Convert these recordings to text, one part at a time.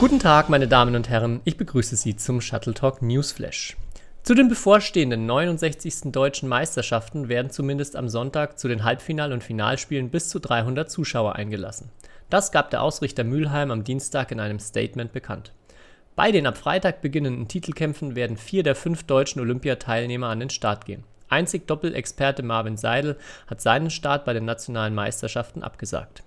Guten Tag, meine Damen und Herren, ich begrüße Sie zum Shuttle Talk Newsflash. Zu den bevorstehenden 69. deutschen Meisterschaften werden zumindest am Sonntag zu den Halbfinal- und Finalspielen bis zu 300 Zuschauer eingelassen. Das gab der Ausrichter Mülheim am Dienstag in einem Statement bekannt. Bei den ab Freitag beginnenden Titelkämpfen werden vier der fünf deutschen Olympiateilnehmer an den Start gehen. Einzig Doppelexperte Marvin Seidel hat seinen Start bei den nationalen Meisterschaften abgesagt.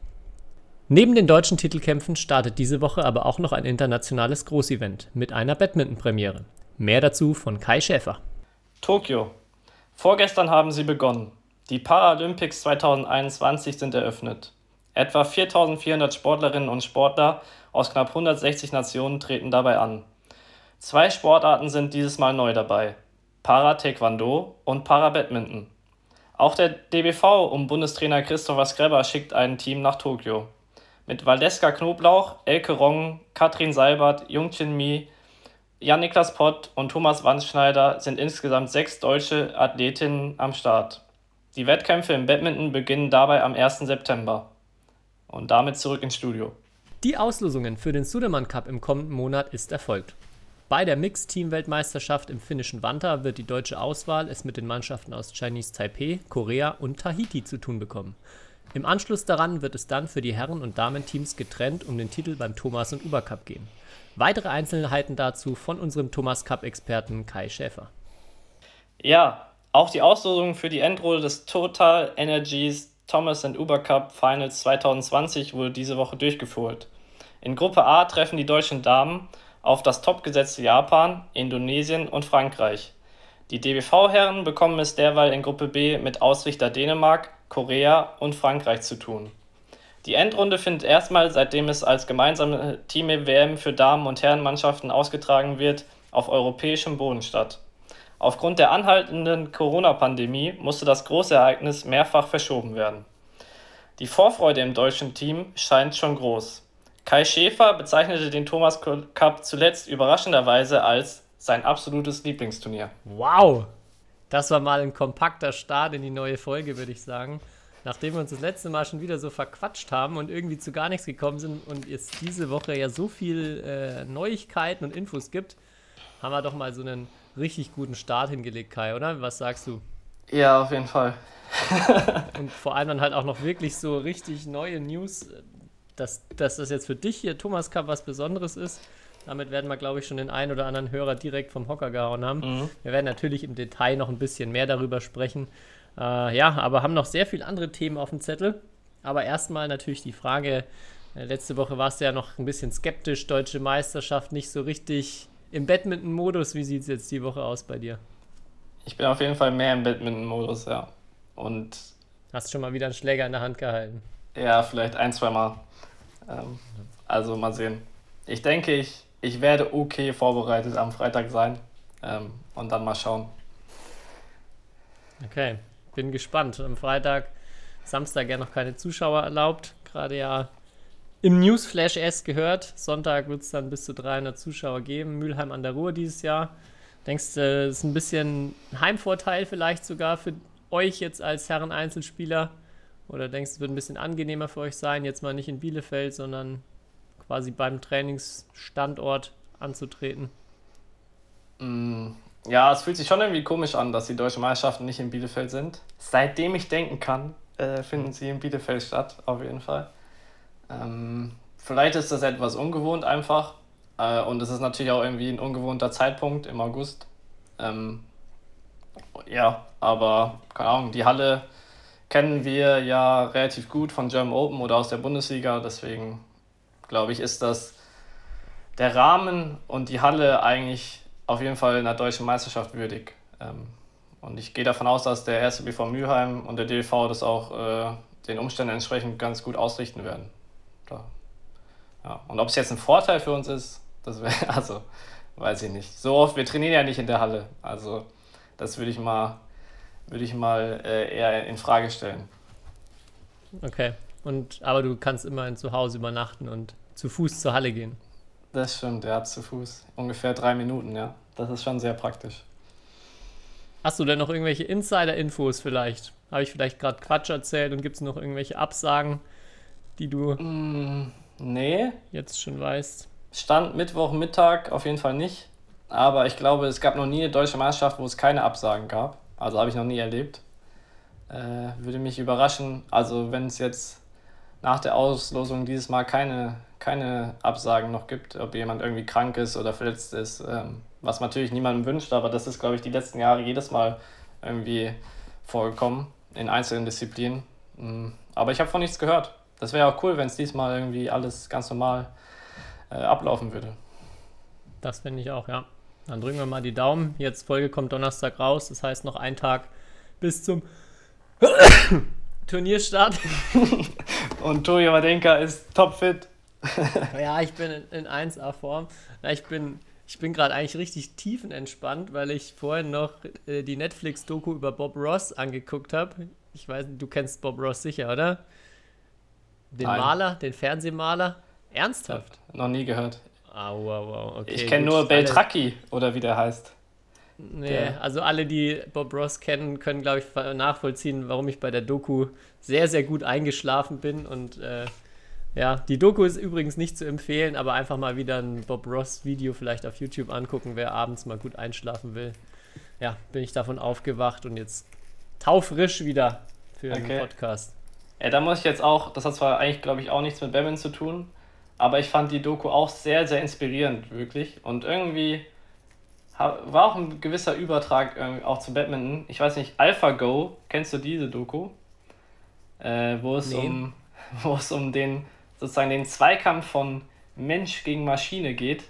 Neben den deutschen Titelkämpfen startet diese Woche aber auch noch ein internationales Großevent mit einer Badminton-Premiere. Mehr dazu von Kai Schäfer. Tokio. Vorgestern haben sie begonnen. Die Paralympics 2021 sind eröffnet. Etwa 4400 Sportlerinnen und Sportler aus knapp 160 Nationen treten dabei an. Zwei Sportarten sind dieses Mal neu dabei: Para-Taekwondo und Para-Badminton. Auch der DBV um Bundestrainer Christopher Skreber schickt ein Team nach Tokio. Mit Valeska Knoblauch, Elke Rong, Katrin Seibert, Jungchin Mi, Jan-Niklas Pott und Thomas Wandschneider sind insgesamt sechs deutsche Athletinnen am Start. Die Wettkämpfe im Badminton beginnen dabei am 1. September. Und damit zurück ins Studio. Die Auslosungen für den Sudermann Cup im kommenden Monat ist erfolgt. Bei der Mixed-Team-Weltmeisterschaft im finnischen Wanta wird die deutsche Auswahl es mit den Mannschaften aus Chinese Taipei, Korea und Tahiti zu tun bekommen. Im Anschluss daran wird es dann für die Herren- und Damenteams getrennt um den Titel beim Thomas und Uber Cup gehen. Weitere Einzelheiten dazu von unserem Thomas Cup-Experten Kai Schäfer. Ja, auch die Auslosung für die Endrunde des Total Energies Thomas and Uber Cup Finals 2020 wurde diese Woche durchgeführt. In Gruppe A treffen die deutschen Damen auf das topgesetzte Japan, Indonesien und Frankreich. Die DBV-Herren bekommen es derweil in Gruppe B mit Ausrichter Dänemark, Korea und Frankreich zu tun. Die Endrunde findet erstmal, seitdem es als gemeinsame Team-WM für Damen- und Herrenmannschaften ausgetragen wird, auf europäischem Boden statt. Aufgrund der anhaltenden Corona-Pandemie musste das große Ereignis mehrfach verschoben werden. Die Vorfreude im deutschen Team scheint schon groß. Kai Schäfer bezeichnete den Thomas Cup zuletzt überraschenderweise als sein absolutes Lieblingsturnier. Wow! Das war mal ein kompakter Start in die neue Folge, würde ich sagen. Nachdem wir uns das letzte Mal schon wieder so verquatscht haben und irgendwie zu gar nichts gekommen sind und es diese Woche ja so viel äh, Neuigkeiten und Infos gibt, haben wir doch mal so einen richtig guten Start hingelegt, Kai, oder? Was sagst du? Ja, auf jeden Fall. und vor allem dann halt auch noch wirklich so richtig neue News, dass, dass das jetzt für dich hier Thomas Cup was Besonderes ist. Damit werden wir, glaube ich, schon den einen oder anderen Hörer direkt vom Hocker gehauen haben. Mhm. Wir werden natürlich im Detail noch ein bisschen mehr darüber sprechen. Äh, ja, aber haben noch sehr viele andere Themen auf dem Zettel. Aber erstmal natürlich die Frage, äh, letzte Woche warst du ja noch ein bisschen skeptisch, deutsche Meisterschaft nicht so richtig im Badminton-Modus. Wie sieht es jetzt die Woche aus bei dir? Ich bin auf jeden Fall mehr im Badminton-Modus, ja. Und. Hast schon mal wieder einen Schläger in der Hand gehalten? Ja, vielleicht ein, zwei Mal. Ähm, also mal sehen. Ich denke, ich, ich werde okay vorbereitet am Freitag sein. Ähm, und dann mal schauen. Okay, bin gespannt. Am Freitag, Samstag ja noch keine Zuschauer erlaubt. Gerade ja im Newsflash erst gehört. Sonntag wird es dann bis zu 300 Zuschauer geben. Mülheim an der Ruhr dieses Jahr. Denkst du, das ist ein bisschen ein Heimvorteil vielleicht sogar für euch jetzt als Herren-Einzelspieler? Oder denkst du, es wird ein bisschen angenehmer für euch sein, jetzt mal nicht in Bielefeld, sondern quasi beim Trainingsstandort anzutreten? Mm, ja, es fühlt sich schon irgendwie komisch an, dass die deutschen Meisterschaften nicht in Bielefeld sind. Seitdem ich denken kann, äh, finden sie in Bielefeld statt, auf jeden Fall. Ähm, vielleicht ist das etwas ungewohnt einfach. Äh, und es ist natürlich auch irgendwie ein ungewohnter Zeitpunkt im August. Ähm, ja, aber keine Ahnung, die Halle kennen wir ja relativ gut von German Open oder aus der Bundesliga. Deswegen glaube ich, ist das der Rahmen und die Halle eigentlich auf jeden Fall einer deutschen Meisterschaft würdig. Ähm, und ich gehe davon aus, dass der erste BV Mülheim und der DLV das auch äh, den Umständen entsprechend ganz gut ausrichten werden. Da. Ja. Und ob es jetzt ein Vorteil für uns ist, das wäre, also, weiß ich nicht. So oft, wir trainieren ja nicht in der Halle. Also, das würde ich mal, würde ich mal äh, eher in Frage stellen. Okay. Und, aber du kannst immerhin zu Hause übernachten und zu Fuß zur Halle gehen. Das stimmt, ja, zu Fuß. Ungefähr drei Minuten, ja. Das ist schon sehr praktisch. Hast du denn noch irgendwelche Insider-Infos vielleicht? Habe ich vielleicht gerade Quatsch erzählt und gibt es noch irgendwelche Absagen, die du mm, nee. jetzt schon weißt? Stand Mittwochmittag auf jeden Fall nicht. Aber ich glaube, es gab noch nie eine deutsche Meisterschaft, wo es keine Absagen gab. Also habe ich noch nie erlebt. Äh, würde mich überraschen. Also wenn es jetzt nach der Auslosung dieses Mal keine, keine Absagen noch gibt, ob jemand irgendwie krank ist oder verletzt ist, ähm, was natürlich niemandem wünscht, aber das ist, glaube ich, die letzten Jahre jedes Mal irgendwie vorgekommen in einzelnen Disziplinen. Mm, aber ich habe von nichts gehört. Das wäre auch cool, wenn es diesmal irgendwie alles ganz normal äh, ablaufen würde. Das finde ich auch, ja. Dann drücken wir mal die Daumen. Jetzt Folge kommt Donnerstag raus. Das heißt noch ein Tag bis zum Turnierstart. Und Tojo Wadenka ist topfit. ja, ich bin in, in 1A-Form. Ich bin, ich bin gerade eigentlich richtig tiefenentspannt, weil ich vorhin noch äh, die Netflix-Doku über Bob Ross angeguckt habe. Ich weiß, du kennst Bob Ross sicher, oder? Den Nein. Maler, den Fernsehmaler. Ernsthaft? noch nie gehört. Ah, wow, wow. Okay, ich kenne nur Beltracchi oder wie der heißt. Nee, der. also alle, die Bob Ross kennen, können, glaube ich, nachvollziehen, warum ich bei der Doku sehr, sehr gut eingeschlafen bin. Und äh, ja, die Doku ist übrigens nicht zu empfehlen, aber einfach mal wieder ein Bob Ross-Video vielleicht auf YouTube angucken, wer abends mal gut einschlafen will. Ja, bin ich davon aufgewacht und jetzt taufrisch wieder für okay. den Podcast. Ja, da muss ich jetzt auch, das hat zwar eigentlich, glaube ich, auch nichts mit Batman zu tun, aber ich fand die Doku auch sehr, sehr inspirierend, wirklich. Und irgendwie war auch ein gewisser Übertrag auch zu Badminton. Ich weiß nicht, AlphaGo, kennst du diese Doku? Äh, wo, es nee. um, wo es um den sozusagen den Zweikampf von Mensch gegen Maschine geht.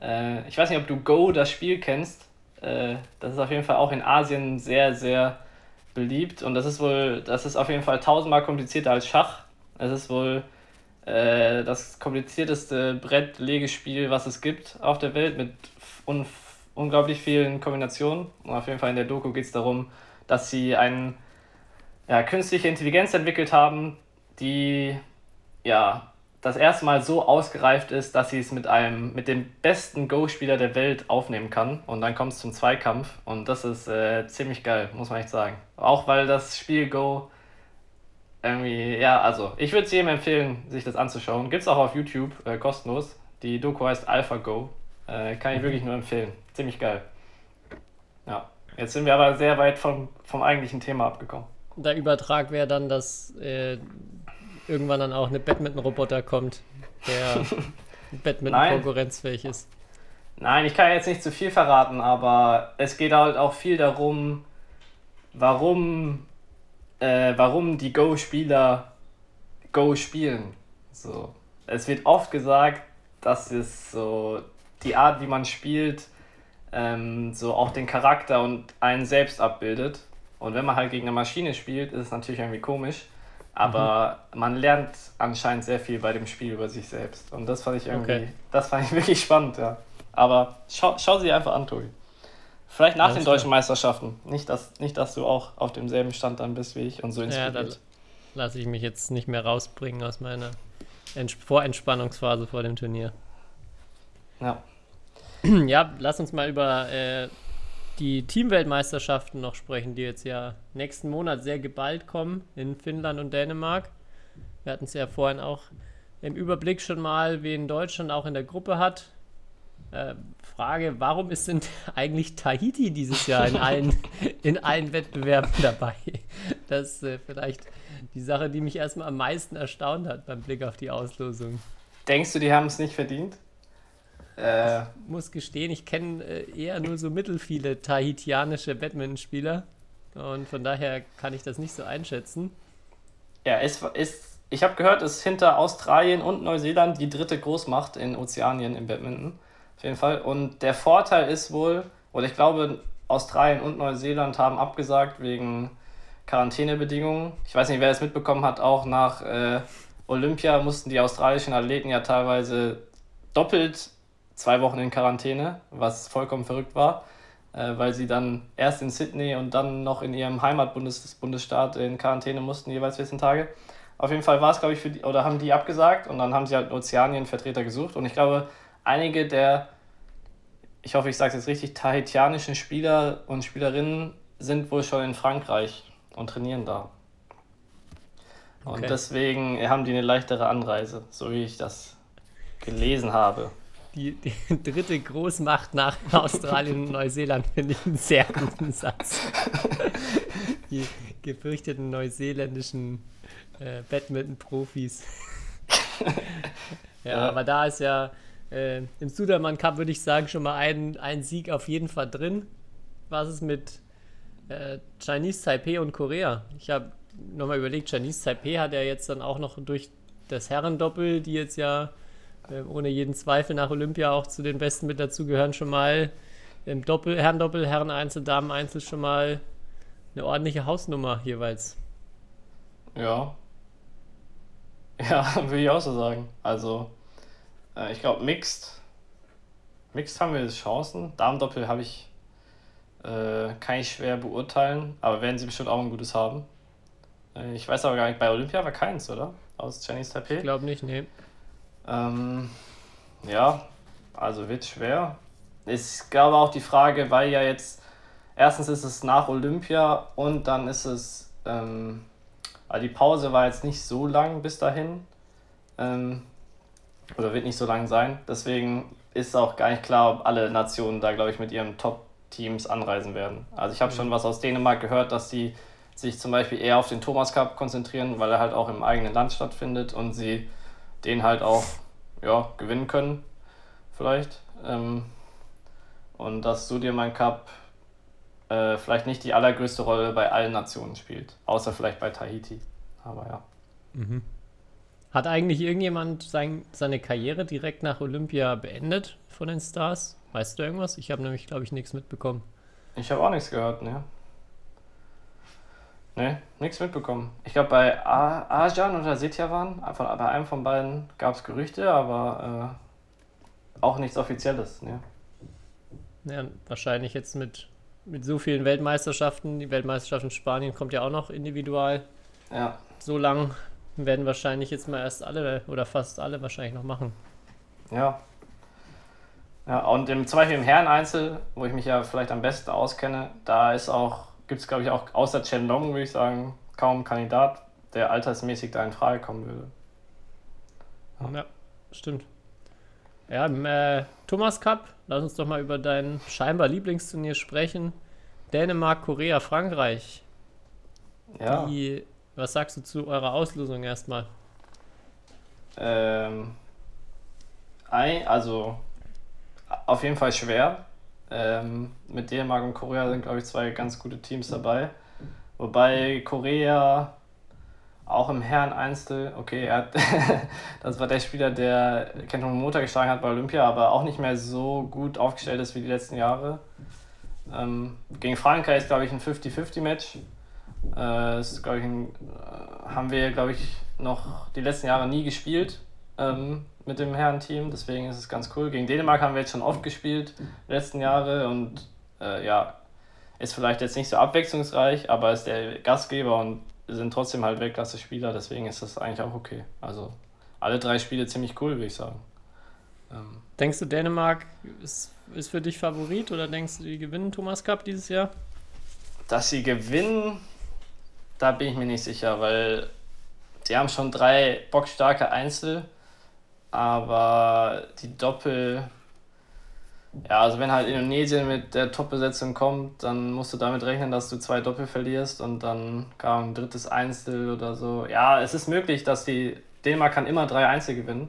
Äh, ich weiß nicht, ob du Go, das Spiel, kennst. Äh, das ist auf jeden Fall auch in Asien sehr, sehr beliebt. Und das ist wohl, das ist auf jeden Fall tausendmal komplizierter als Schach. Es ist wohl äh, das komplizierteste Brettlegespiel, was es gibt auf der Welt, mit un unglaublich vielen Kombinationen. Und auf jeden Fall in der Doku geht es darum, dass sie eine ja, künstliche Intelligenz entwickelt haben, die ja das erste Mal so ausgereift ist, dass sie es mit einem mit dem besten Go-Spieler der Welt aufnehmen kann. Und dann kommt es zum Zweikampf. Und das ist äh, ziemlich geil, muss man echt sagen. Auch weil das Spiel Go irgendwie, ja, also ich würde es jedem empfehlen, sich das anzuschauen. Gibt es auch auf YouTube, äh, kostenlos. Die Doku heißt AlphaGo. Äh, kann ich wirklich nur empfehlen. Ziemlich geil. Ja, jetzt sind wir aber sehr weit vom, vom eigentlichen Thema abgekommen. Der Übertrag wäre dann, dass äh, irgendwann dann auch eine Badminton-Roboter kommt, der Badminton konkurrenzfähig ist. Nein, ich kann jetzt nicht zu viel verraten, aber es geht halt auch viel darum, warum äh, warum die Go-Spieler Go spielen. So. Es wird oft gesagt, dass es so die Art, wie man spielt, ähm, so auch den Charakter und einen selbst abbildet. Und wenn man halt gegen eine Maschine spielt, ist es natürlich irgendwie komisch. Aber mhm. man lernt anscheinend sehr viel bei dem Spiel über sich selbst. Und das fand ich irgendwie, okay. das fand ich wirklich spannend, ja. Aber schau, schau sie einfach an, Tobi. Vielleicht nach Alles den deutschen klar. Meisterschaften. Nicht dass, nicht, dass du auch auf demselben Stand dann bist wie ich und so inspiriert. Ja, da lasse ich mich jetzt nicht mehr rausbringen aus meiner Ents Vorentspannungsphase vor dem Turnier. Ja. Ja, lass uns mal über äh, die Teamweltmeisterschaften noch sprechen, die jetzt ja nächsten Monat sehr geballt kommen in Finnland und Dänemark. Wir hatten es ja vorhin auch im Überblick schon mal, wen Deutschland auch in der Gruppe hat. Äh, Frage, warum ist denn eigentlich Tahiti dieses Jahr in allen, in allen Wettbewerben dabei? Das ist äh, vielleicht die Sache, die mich erstmal am meisten erstaunt hat beim Blick auf die Auslosung. Denkst du, die haben es nicht verdient? Äh, ich muss gestehen, ich kenne äh, eher nur so mittelfiele tahitianische Badmintonspieler und von daher kann ich das nicht so einschätzen. Ja, es ist, ich habe gehört, es ist hinter Australien und Neuseeland die dritte Großmacht in Ozeanien im Badminton. Auf jeden Fall. Und der Vorteil ist wohl, oder ich glaube, Australien und Neuseeland haben abgesagt wegen Quarantänebedingungen. Ich weiß nicht, wer es mitbekommen hat, auch nach äh, Olympia mussten die australischen Athleten ja teilweise doppelt zwei Wochen in Quarantäne, was vollkommen verrückt war, äh, weil sie dann erst in Sydney und dann noch in ihrem Heimatbundesstaat in Quarantäne mussten, jeweils 14 Tage. Auf jeden Fall war es, glaube ich, für die, oder haben die abgesagt und dann haben sie halt Ozeanien-Vertreter gesucht und ich glaube, einige der, ich hoffe, ich sage es jetzt richtig, tahitianischen Spieler und Spielerinnen sind wohl schon in Frankreich und trainieren da. Und okay. deswegen haben die eine leichtere Anreise, so wie ich das gelesen habe. Die, die dritte Großmacht nach Australien und Neuseeland finde ich einen sehr guten Satz. Die gefürchteten neuseeländischen äh, Badminton-Profis. ja, ja, aber da ist ja äh, im Sudermann Cup, würde ich sagen, schon mal ein, ein Sieg auf jeden Fall drin. Was ist mit äh, Chinese Taipei und Korea? Ich habe nochmal überlegt, Chinese Taipei hat ja jetzt dann auch noch durch das Herrendoppel, die jetzt ja ohne jeden Zweifel nach Olympia auch zu den Besten mit dazugehören, schon mal im Doppel, Herrendoppel, Herren-Einzel, Damen-Einzel schon mal eine ordentliche Hausnummer jeweils. Ja. Ja, würde ich auch so sagen. Also, äh, ich glaube, Mixed. Mixed haben wir Chancen. Damen-Doppel habe ich, äh, kann ich schwer beurteilen, aber werden sie bestimmt auch ein gutes haben. Äh, ich weiß aber gar nicht, bei Olympia war keins, oder? Aus Chinese Taipei? Ich glaube nicht, nee. Ähm, ja, also wird schwer. Ich glaube auch die Frage, weil ja jetzt, erstens ist es nach Olympia und dann ist es, ähm, also die Pause war jetzt nicht so lang bis dahin. Ähm, oder wird nicht so lang sein. Deswegen ist auch gar nicht klar, ob alle Nationen da, glaube ich, mit ihren Top-Teams anreisen werden. Also ich habe mhm. schon was aus Dänemark gehört, dass die sich zum Beispiel eher auf den Thomas Cup konzentrieren, weil er halt auch im eigenen Land stattfindet und sie den halt auch ja, gewinnen können, vielleicht. Ähm, und dass Sudirman Cup äh, vielleicht nicht die allergrößte Rolle bei allen Nationen spielt, außer vielleicht bei Tahiti. Aber ja. Mhm. Hat eigentlich irgendjemand sein, seine Karriere direkt nach Olympia beendet von den Stars? Weißt du irgendwas? Ich habe nämlich, glaube ich, nichts mitbekommen. Ich habe auch nichts gehört, ne? Ne, nichts mitbekommen. Ich glaube, bei Ajan oder Setyavan, bei einem von beiden gab es Gerüchte, aber äh, auch nichts Offizielles. Ne? Ja, wahrscheinlich jetzt mit, mit so vielen Weltmeisterschaften. Die Weltmeisterschaft in Spanien kommt ja auch noch individual. Ja. So lang werden wahrscheinlich jetzt mal erst alle oder fast alle wahrscheinlich noch machen. Ja. Ja, und im Zweifel im Herreneinzel, wo ich mich ja vielleicht am besten auskenne, da ist auch gibt es, glaube ich, auch außer Chen Long, würde ich sagen, kaum Kandidat, der altersmäßig da in Frage kommen würde. Ja, ja stimmt. Ja, im äh, Thomas Cup, lass uns doch mal über dein scheinbar Lieblingsturnier sprechen. Dänemark, Korea, Frankreich. Ja. Die, was sagst du zu eurer Auslosung erstmal? Ähm, also auf jeden Fall schwer. Ähm, mit Dänemark und Korea sind, glaube ich, zwei ganz gute Teams dabei. Wobei Korea auch im Herren-Einzel, okay, er hat, das war der Spieler, der Kenton Motor geschlagen hat bei Olympia, aber auch nicht mehr so gut aufgestellt ist wie die letzten Jahre. Ähm, gegen Frankreich ist, glaube ich, ein 50-50-Match. Äh, äh, haben wir, glaube ich, noch die letzten Jahre nie gespielt. Ähm, mit dem Herrenteam, deswegen ist es ganz cool. Gegen Dänemark haben wir jetzt schon oft gespielt, die letzten Jahre und äh, ja, ist vielleicht jetzt nicht so abwechslungsreich, aber ist der Gastgeber und sind trotzdem halt Weltklasse-Spieler, deswegen ist das eigentlich auch okay. Also alle drei Spiele ziemlich cool, würde ich sagen. Ähm, denkst du, Dänemark ist, ist für dich Favorit oder denkst du, die gewinnen Thomas Cup dieses Jahr? Dass sie gewinnen, da bin ich mir nicht sicher, weil sie haben schon drei bockstarke Einzel aber die Doppel, ja, also wenn halt Indonesien mit der Top-Besetzung kommt, dann musst du damit rechnen, dass du zwei Doppel verlierst und dann kam ein drittes Einzel oder so. Ja, es ist möglich, dass die Dänemark kann immer drei Einzel gewinnen.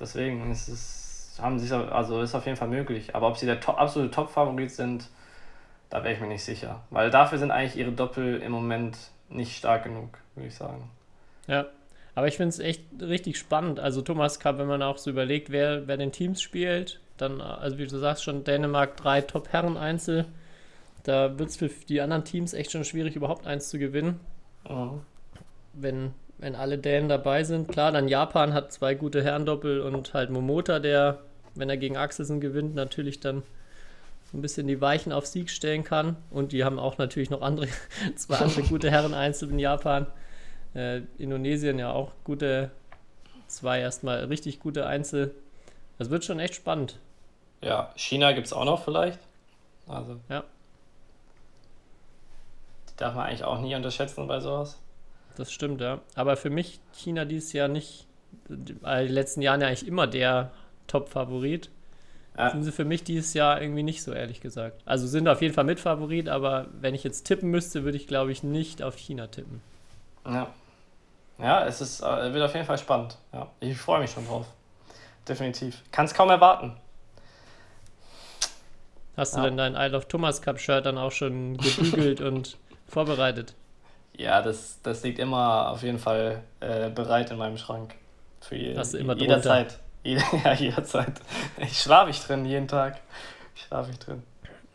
Deswegen ist es, haben sie also ist auf jeden Fall möglich. Aber ob sie der Top, absolute Top-Favorit sind, da wäre ich mir nicht sicher. Weil dafür sind eigentlich ihre Doppel im Moment nicht stark genug, würde ich sagen. Ja, aber ich finde es echt richtig spannend. Also Thomas Cup, wenn man auch so überlegt, wer, wer den Teams spielt, dann, also wie du sagst schon, Dänemark drei Top-Herren-Einzel. Da wird es für die anderen Teams echt schon schwierig, überhaupt eins zu gewinnen. Mhm. Wenn, wenn alle Dänen dabei sind. Klar, dann Japan hat zwei gute Herrendoppel und halt Momota, der, wenn er gegen Axelsen gewinnt, natürlich dann ein bisschen die Weichen auf Sieg stellen kann. Und die haben auch natürlich noch andere, zwei andere gute Herren-Einzel in Japan. Äh, Indonesien ja auch gute, zwei erstmal richtig gute Einzel. Das wird schon echt spannend. Ja, China gibt es auch noch vielleicht. Also. Ja. Die darf man eigentlich auch nie unterschätzen bei sowas. Das stimmt, ja. Aber für mich China dieses Jahr nicht, die letzten Jahren ja eigentlich immer der Top-Favorit. ja. sind sie für mich dieses Jahr irgendwie nicht so, ehrlich gesagt. Also sind auf jeden Fall Mitfavorit, aber wenn ich jetzt tippen müsste, würde ich, glaube ich, nicht auf China tippen. Ja. Ja, es ist, äh, wird auf jeden Fall spannend. Ja. Ich freue mich schon drauf. Definitiv. Kann es kaum erwarten. Hast du ja. denn dein Isle of Thomas Cup Shirt dann auch schon gebügelt und vorbereitet? Ja, das, das liegt immer auf jeden Fall äh, bereit in meinem Schrank. Für je, Hast du immer jederzeit. Jede, ja, jederzeit. Ich schlafe ich drin jeden Tag. Ich schlafe ich drin.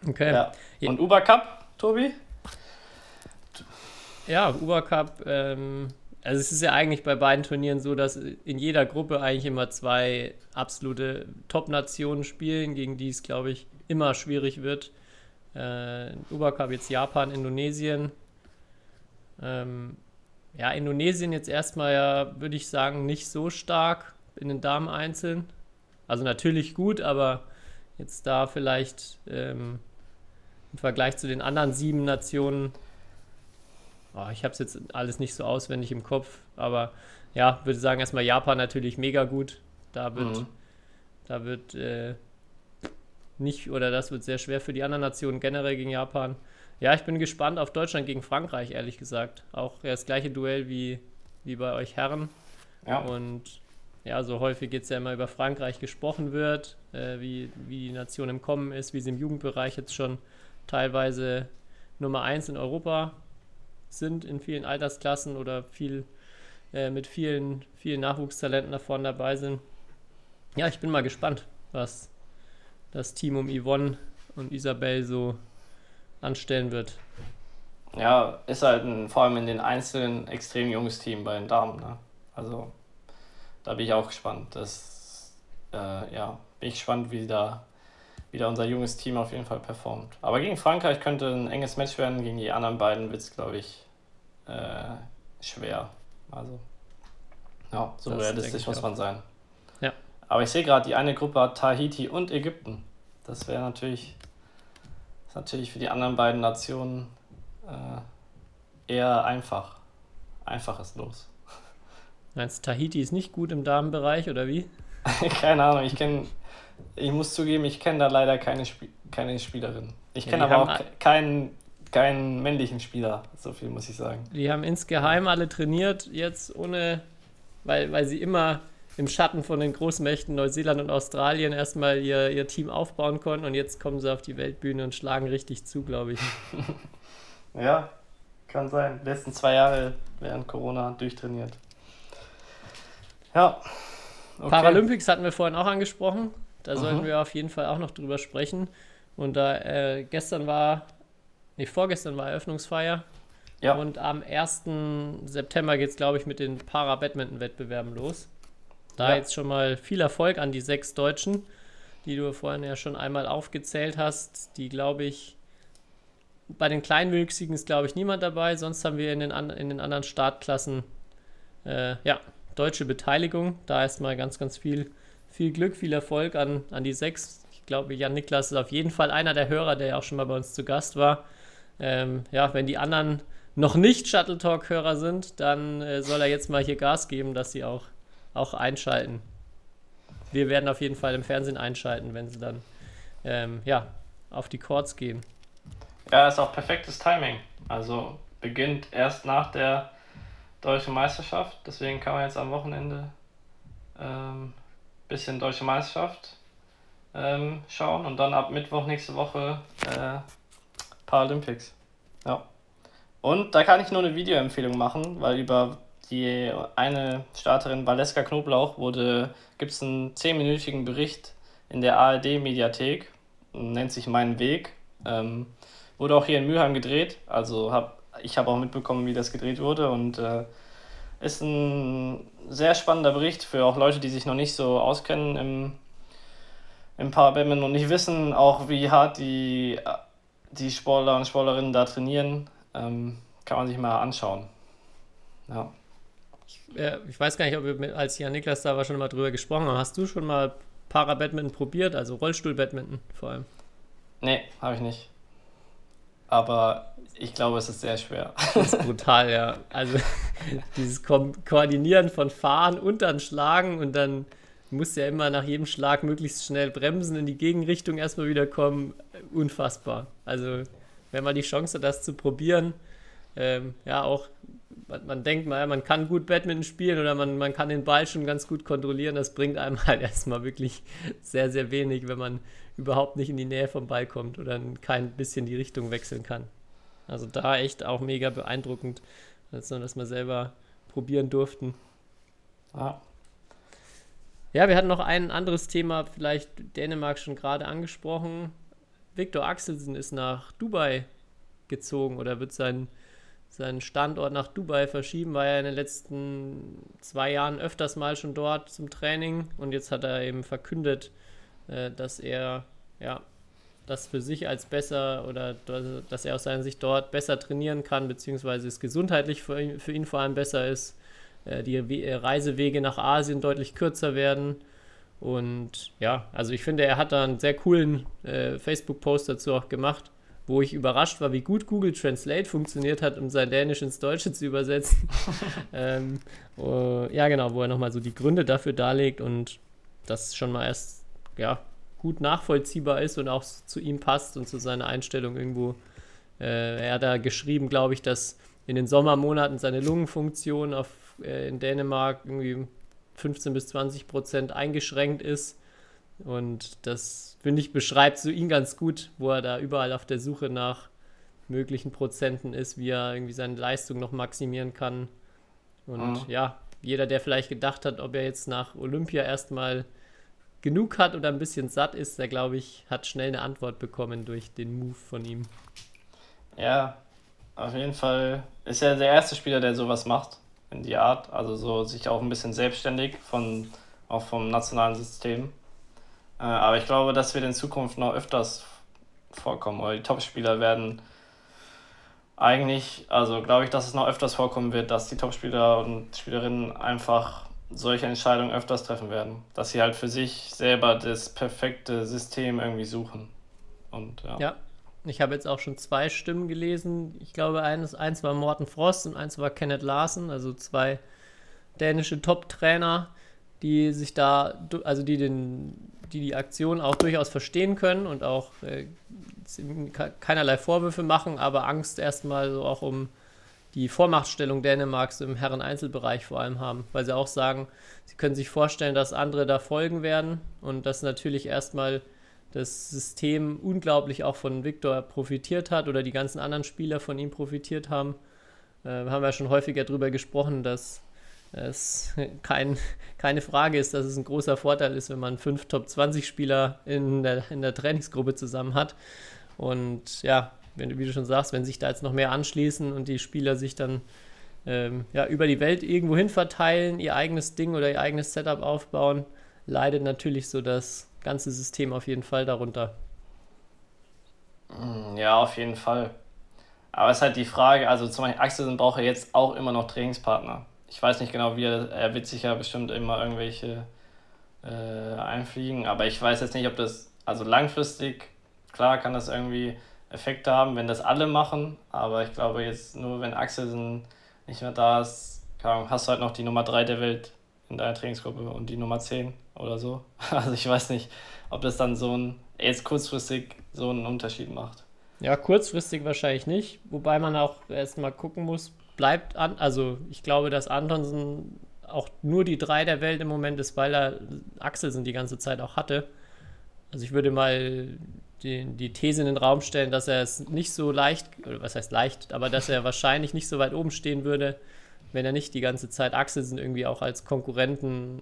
Okay. Ja. Und Uber Cup, Tobi? Ja, Uber Cup. Ähm, also es ist ja eigentlich bei beiden Turnieren so, dass in jeder Gruppe eigentlich immer zwei absolute Top-Nationen spielen, gegen die es, glaube ich, immer schwierig wird. Äh, Uber Cup jetzt Japan, Indonesien. Ähm, ja, Indonesien jetzt erstmal ja, würde ich sagen, nicht so stark in den Damen einzeln. Also natürlich gut, aber jetzt da vielleicht ähm, im Vergleich zu den anderen sieben Nationen, oh, ich habe es jetzt alles nicht so auswendig im Kopf, aber ja, würde sagen erstmal Japan natürlich mega gut. Da wird, mhm. da wird äh, nicht, oder das wird sehr schwer für die anderen Nationen generell gegen Japan. Ja, ich bin gespannt auf Deutschland gegen Frankreich, ehrlich gesagt. Auch ja, das gleiche Duell wie, wie bei euch Herren. Ja. Und ja, so häufig jetzt ja immer über Frankreich gesprochen wird, äh, wie, wie die Nation im Kommen ist, wie sie im Jugendbereich jetzt schon teilweise Nummer 1 in Europa sind in vielen Altersklassen oder viel äh, mit vielen, vielen Nachwuchstalenten da vorne dabei sind. Ja, ich bin mal gespannt, was das Team um Yvonne und Isabel so anstellen wird. Ja, ist halt ein, vor allem in den Einzelnen extrem junges Team bei den Damen. Ne? Also da bin ich auch gespannt. Das, äh, ja, bin ich gespannt, wie da wieder unser junges Team auf jeden Fall performt. Aber gegen Frankreich könnte ein enges Match werden, gegen die anderen beiden wird es, glaube ich, äh, schwer. Also, ja, so das realistisch muss man sein. Ja. Aber ich sehe gerade, die eine Gruppe hat Tahiti und Ägypten. Das wäre natürlich, ist natürlich für die anderen beiden Nationen äh, eher einfach. Einfaches Los. Meinst Tahiti ist nicht gut im Damenbereich oder wie? keine Ahnung, ich kenne, ich muss zugeben, ich kenne da leider keine, Sp keine Spielerin. Ich kenne ja, aber auch keinen, keinen männlichen Spieler, so viel muss ich sagen. Die haben insgeheim alle trainiert, jetzt ohne, weil, weil sie immer im Schatten von den Großmächten Neuseeland und Australien erstmal ihr, ihr Team aufbauen konnten und jetzt kommen sie auf die Weltbühne und schlagen richtig zu, glaube ich. ja, kann sein. Die letzten zwei Jahre während Corona durchtrainiert. Ja. Okay. Paralympics hatten wir vorhin auch angesprochen. Da mhm. sollten wir auf jeden Fall auch noch drüber sprechen. Und da äh, gestern war, nee, vorgestern war Eröffnungsfeier. Ja. Und am 1. September geht es, glaube ich, mit den Para-Badminton-Wettbewerben los. Da ja. jetzt schon mal viel Erfolg an die sechs Deutschen, die du vorhin ja schon einmal aufgezählt hast. Die, glaube ich, bei den Kleinwüchsigen ist, glaube ich, niemand dabei. Sonst haben wir in den, an, in den anderen Startklassen, äh, ja, deutsche Beteiligung. Da erstmal ganz, ganz viel, viel Glück, viel Erfolg an, an die sechs. Ich glaube, Jan Niklas ist auf jeden Fall einer der Hörer, der ja auch schon mal bei uns zu Gast war. Ähm, ja, wenn die anderen noch nicht Shuttle Talk-Hörer sind, dann äh, soll er jetzt mal hier Gas geben, dass sie auch, auch einschalten. Wir werden auf jeden Fall im Fernsehen einschalten, wenn sie dann ähm, ja, auf die Chords gehen. Ja, ist auch perfektes Timing. Also beginnt erst nach der Deutsche Meisterschaft. Deswegen kann man jetzt am Wochenende ähm, bisschen Deutsche Meisterschaft ähm, schauen und dann ab Mittwoch nächste Woche äh, Paralympics. Ja. Und da kann ich nur eine Videoempfehlung machen, weil über die eine Starterin Valeska Knoblauch wurde, gibt es einen 10-minütigen Bericht in der ARD-Mediathek, nennt sich Mein Weg. Ähm, wurde auch hier in Mülheim gedreht, also habe ich habe auch mitbekommen, wie das gedreht wurde und äh, ist ein sehr spannender Bericht für auch Leute, die sich noch nicht so auskennen im, im Parabadminton und nicht wissen, auch wie hart die, die Sportler und Sportlerinnen da trainieren. Ähm, kann man sich mal anschauen. Ja. Ich, äh, ich weiß gar nicht, ob wir mit, als Jan Niklas da war schon mal drüber gesprochen haben. Hast du schon mal Parabadminton probiert, also Rollstuhlbadminton vor allem? Nee, habe ich nicht. Aber ich glaube, es ist sehr schwer. Das ist brutal, ja. Also dieses Ko Koordinieren von Fahren und dann Schlagen und dann muss ja immer nach jedem Schlag möglichst schnell bremsen, in die Gegenrichtung erstmal wieder kommen. Unfassbar. Also, wenn man die Chance hat, das zu probieren, ähm, ja, auch man, man, denkt mal, man kann gut Badminton spielen oder man, man kann den Ball schon ganz gut kontrollieren. Das bringt einem halt erstmal wirklich sehr, sehr wenig, wenn man überhaupt nicht in die Nähe vom Ball kommt oder kein bisschen die Richtung wechseln kann. Also da echt auch mega beeindruckend, dass wir selber probieren durften. Ah. Ja, wir hatten noch ein anderes Thema, vielleicht Dänemark schon gerade angesprochen. Viktor Axelsen ist nach Dubai gezogen oder wird seinen, seinen Standort nach Dubai verschieben, war ja in den letzten zwei Jahren öfters mal schon dort zum Training und jetzt hat er eben verkündet, äh, dass er ja das für sich als besser oder dass er aus seiner Sicht dort besser trainieren kann, beziehungsweise es gesundheitlich für ihn, für ihn vor allem besser ist, äh, die äh, Reisewege nach Asien deutlich kürzer werden. Und ja, also ich finde, er hat da einen sehr coolen äh, Facebook-Post dazu auch gemacht, wo ich überrascht war, wie gut Google Translate funktioniert hat, um sein Dänisch ins Deutsche zu übersetzen. ähm, oh, ja, genau, wo er nochmal so die Gründe dafür darlegt und das schon mal erst, ja, gut nachvollziehbar ist und auch zu ihm passt und zu seiner Einstellung irgendwo. Äh, er hat da geschrieben, glaube ich, dass in den Sommermonaten seine Lungenfunktion auf, äh, in Dänemark irgendwie 15 bis 20 Prozent eingeschränkt ist. Und das, finde ich, beschreibt so ihn ganz gut, wo er da überall auf der Suche nach möglichen Prozenten ist, wie er irgendwie seine Leistung noch maximieren kann. Und mhm. ja, jeder, der vielleicht gedacht hat, ob er jetzt nach Olympia erstmal genug hat oder ein bisschen satt ist, der glaube ich, hat schnell eine Antwort bekommen durch den Move von ihm. Ja, auf jeden Fall ist er der erste Spieler, der sowas macht in die Art, also so sich auch ein bisschen selbstständig von auch vom nationalen System. Äh, aber ich glaube, das wird in Zukunft noch öfters vorkommen, oder die Topspieler werden eigentlich, also glaube ich, dass es noch öfters vorkommen wird, dass die Topspieler und Spielerinnen einfach solche Entscheidungen öfters treffen werden. Dass sie halt für sich selber das perfekte System irgendwie suchen. Und ja. ja. Ich habe jetzt auch schon zwei Stimmen gelesen. Ich glaube, eines, eins war Morten Frost und eins war Kenneth Larsen, also zwei dänische Top-Trainer, die sich da, also die den, die die Aktion auch durchaus verstehen können und auch äh, keinerlei Vorwürfe machen, aber Angst erstmal so auch um die Vormachtstellung Dänemarks im Herren-Einzelbereich vor allem haben, weil sie auch sagen, sie können sich vorstellen, dass andere da folgen werden und dass natürlich erstmal das System unglaublich auch von Viktor profitiert hat oder die ganzen anderen Spieler von ihm profitiert haben. Äh, wir haben ja schon häufiger darüber gesprochen, dass es kein, keine Frage ist, dass es ein großer Vorteil ist, wenn man fünf Top-20-Spieler in der, in der Trainingsgruppe zusammen hat. Und ja, wenn, wie du schon sagst, wenn sich da jetzt noch mehr anschließen und die Spieler sich dann ähm, ja, über die Welt irgendwo hin verteilen, ihr eigenes Ding oder ihr eigenes Setup aufbauen, leidet natürlich so das ganze System auf jeden Fall darunter. Mm, ja, auf jeden Fall. Aber es ist halt die Frage, also zum Beispiel Axelsen braucht er jetzt auch immer noch Trainingspartner. Ich weiß nicht genau, wie er, er wird sich ja bestimmt immer irgendwelche äh, einfliegen, aber ich weiß jetzt nicht, ob das, also langfristig, klar kann das irgendwie Effekte haben, wenn das alle machen. Aber ich glaube jetzt nur, wenn Axelsen nicht mehr da ist, hast du halt noch die Nummer 3 der Welt in deiner Trainingsgruppe und die Nummer 10 oder so. Also ich weiß nicht, ob das dann so ein, jetzt kurzfristig so einen Unterschied macht. Ja, kurzfristig wahrscheinlich nicht, wobei man auch erstmal gucken muss, bleibt an, also ich glaube, dass Antonsen auch nur die 3 der Welt im Moment ist, weil er Axelsen die ganze Zeit auch hatte. Also ich würde mal die, die These in den Raum stellen, dass er es nicht so leicht, oder was heißt leicht, aber dass er wahrscheinlich nicht so weit oben stehen würde, wenn er nicht die ganze Zeit Axelsen irgendwie auch als Konkurrenten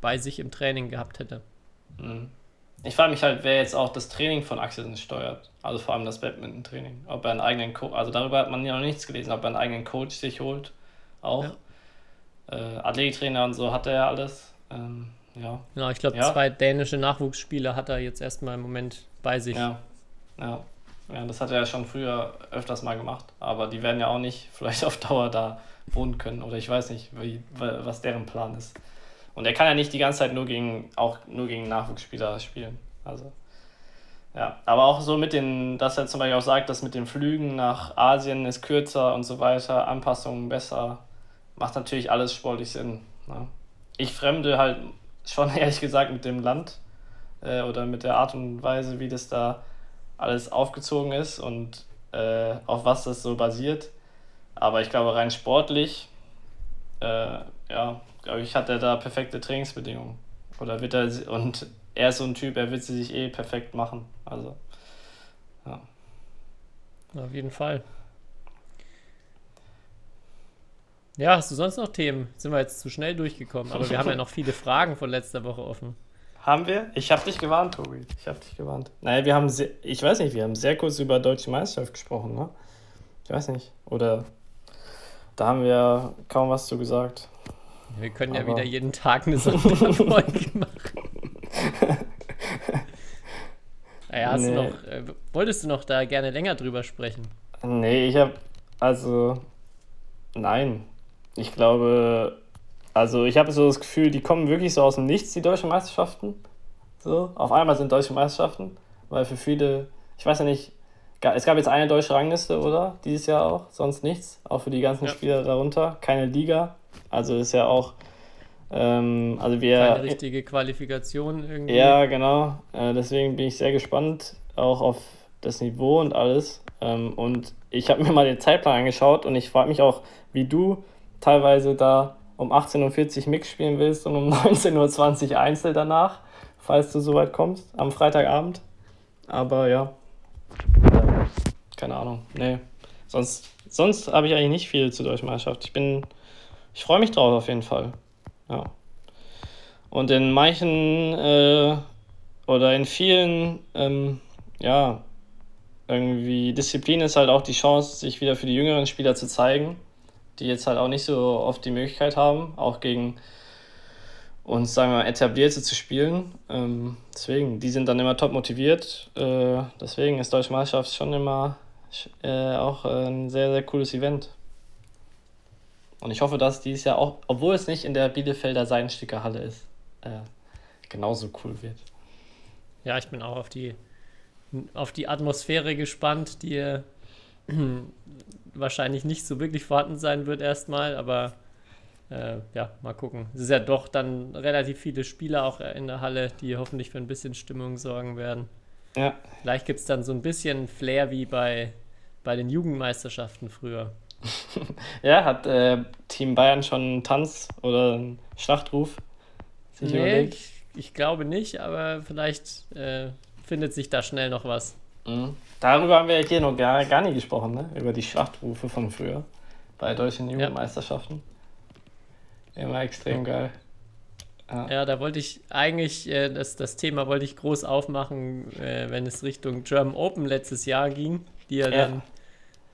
bei sich im Training gehabt hätte. Mhm. Ich frage mich halt, wer jetzt auch das Training von Axelsen steuert. Also vor allem das Badminton-Training. Ob er einen eigenen Coach, also darüber hat man ja noch nichts gelesen, ob er einen eigenen Coach sich holt. Auch. Ja. Äh, Athletiktrainer und so hat er ja alles. Ähm, ja. Genau, ich glaube, ja. zwei dänische Nachwuchsspieler hat er jetzt erstmal im Moment bei sich. Ja. ja. Ja, das hat er ja schon früher öfters mal gemacht, aber die werden ja auch nicht vielleicht auf Dauer da wohnen können oder ich weiß nicht, wie, was deren Plan ist. Und er kann ja nicht die ganze Zeit nur gegen, auch nur gegen Nachwuchsspieler spielen. Also, ja. Aber auch so mit den, dass er zum Beispiel auch sagt, dass mit den Flügen nach Asien ist kürzer und so weiter, Anpassungen besser, macht natürlich alles sportlich Sinn. Ne? ich fremde halt schon ehrlich gesagt mit dem Land äh, oder mit der Art und Weise, wie das da alles aufgezogen ist und äh, auf was das so basiert. Aber ich glaube, rein sportlich, äh, ja, glaube ich, hat er da perfekte Trainingsbedingungen. Oder wird er, und er ist so ein Typ, er wird sie sich eh perfekt machen. Also, ja. Auf jeden Fall. Ja, hast du sonst noch Themen? Sind wir jetzt zu schnell durchgekommen, aber wir haben ja noch viele Fragen von letzter Woche offen. Haben wir? Ich habe dich gewarnt, Tobi. Ich habe dich gewarnt. Naja, wir haben, sehr, ich weiß nicht, wir haben sehr kurz über deutsche Meisterschaft gesprochen, ne? Ich weiß nicht. Oder da haben wir kaum was zu gesagt. Wir können aber ja wieder jeden Tag eine Sonderfolge machen. naja, hast nee. du noch, äh, wolltest du noch da gerne länger drüber sprechen? Nee, ich habe, also, nein. Ich glaube, also ich habe so das Gefühl, die kommen wirklich so aus dem Nichts, die deutschen Meisterschaften. So, auf einmal sind deutsche Meisterschaften, weil für viele, ich weiß ja nicht, es gab jetzt eine deutsche Rangliste, oder? Dieses Jahr auch, sonst nichts. Auch für die ganzen ja. Spieler darunter. Keine Liga. Also ist ja auch. Ähm, also wir, Keine richtige Qualifikation irgendwie. Ja, genau. Äh, deswegen bin ich sehr gespannt, auch auf das Niveau und alles. Ähm, und ich habe mir mal den Zeitplan angeschaut und ich frage mich auch, wie du teilweise da um 18.40 Uhr Mix spielen willst und um 19.20 Uhr Einzel danach, falls du soweit kommst, am Freitagabend. Aber ja, keine Ahnung, nee. Sonst, sonst habe ich eigentlich nicht viel zur Deutschen Meisterschaft. Ich bin, ich freue mich drauf auf jeden Fall. Ja. Und in manchen äh, oder in vielen, ähm, ja, irgendwie Disziplinen ist halt auch die Chance, sich wieder für die jüngeren Spieler zu zeigen die jetzt halt auch nicht so oft die Möglichkeit haben, auch gegen uns, sagen wir etablierte zu spielen. Ähm, deswegen, die sind dann immer top motiviert. Äh, deswegen ist Deutsche Meisterschaft schon immer äh, auch ein sehr, sehr cooles Event. Und ich hoffe, dass dieses Jahr auch, obwohl es nicht in der Bielefelder Seidensticker ist, äh, genauso cool wird. Ja, ich bin auch auf die, auf die Atmosphäre gespannt, die wahrscheinlich nicht so wirklich vorhanden sein wird erstmal, aber äh, ja, mal gucken. Es ist ja doch dann relativ viele Spieler auch in der Halle, die hoffentlich für ein bisschen Stimmung sorgen werden. Ja. Vielleicht gibt es dann so ein bisschen Flair wie bei, bei den Jugendmeisterschaften früher. ja, hat äh, Team Bayern schon einen Tanz oder einen Schlachtruf sich nee? Ich, ich, glaube nicht, aber vielleicht äh, findet sich da schnell noch was. Mhm. Darüber haben wir hier noch gar, gar nicht gesprochen, ne? über die Schlachtrufe von früher bei deutschen Jugendmeisterschaften. Ja. Immer extrem geil. Ja. ja, da wollte ich eigentlich, äh, das, das Thema wollte ich groß aufmachen, äh, wenn es Richtung German Open letztes Jahr ging, die ja, ja. dann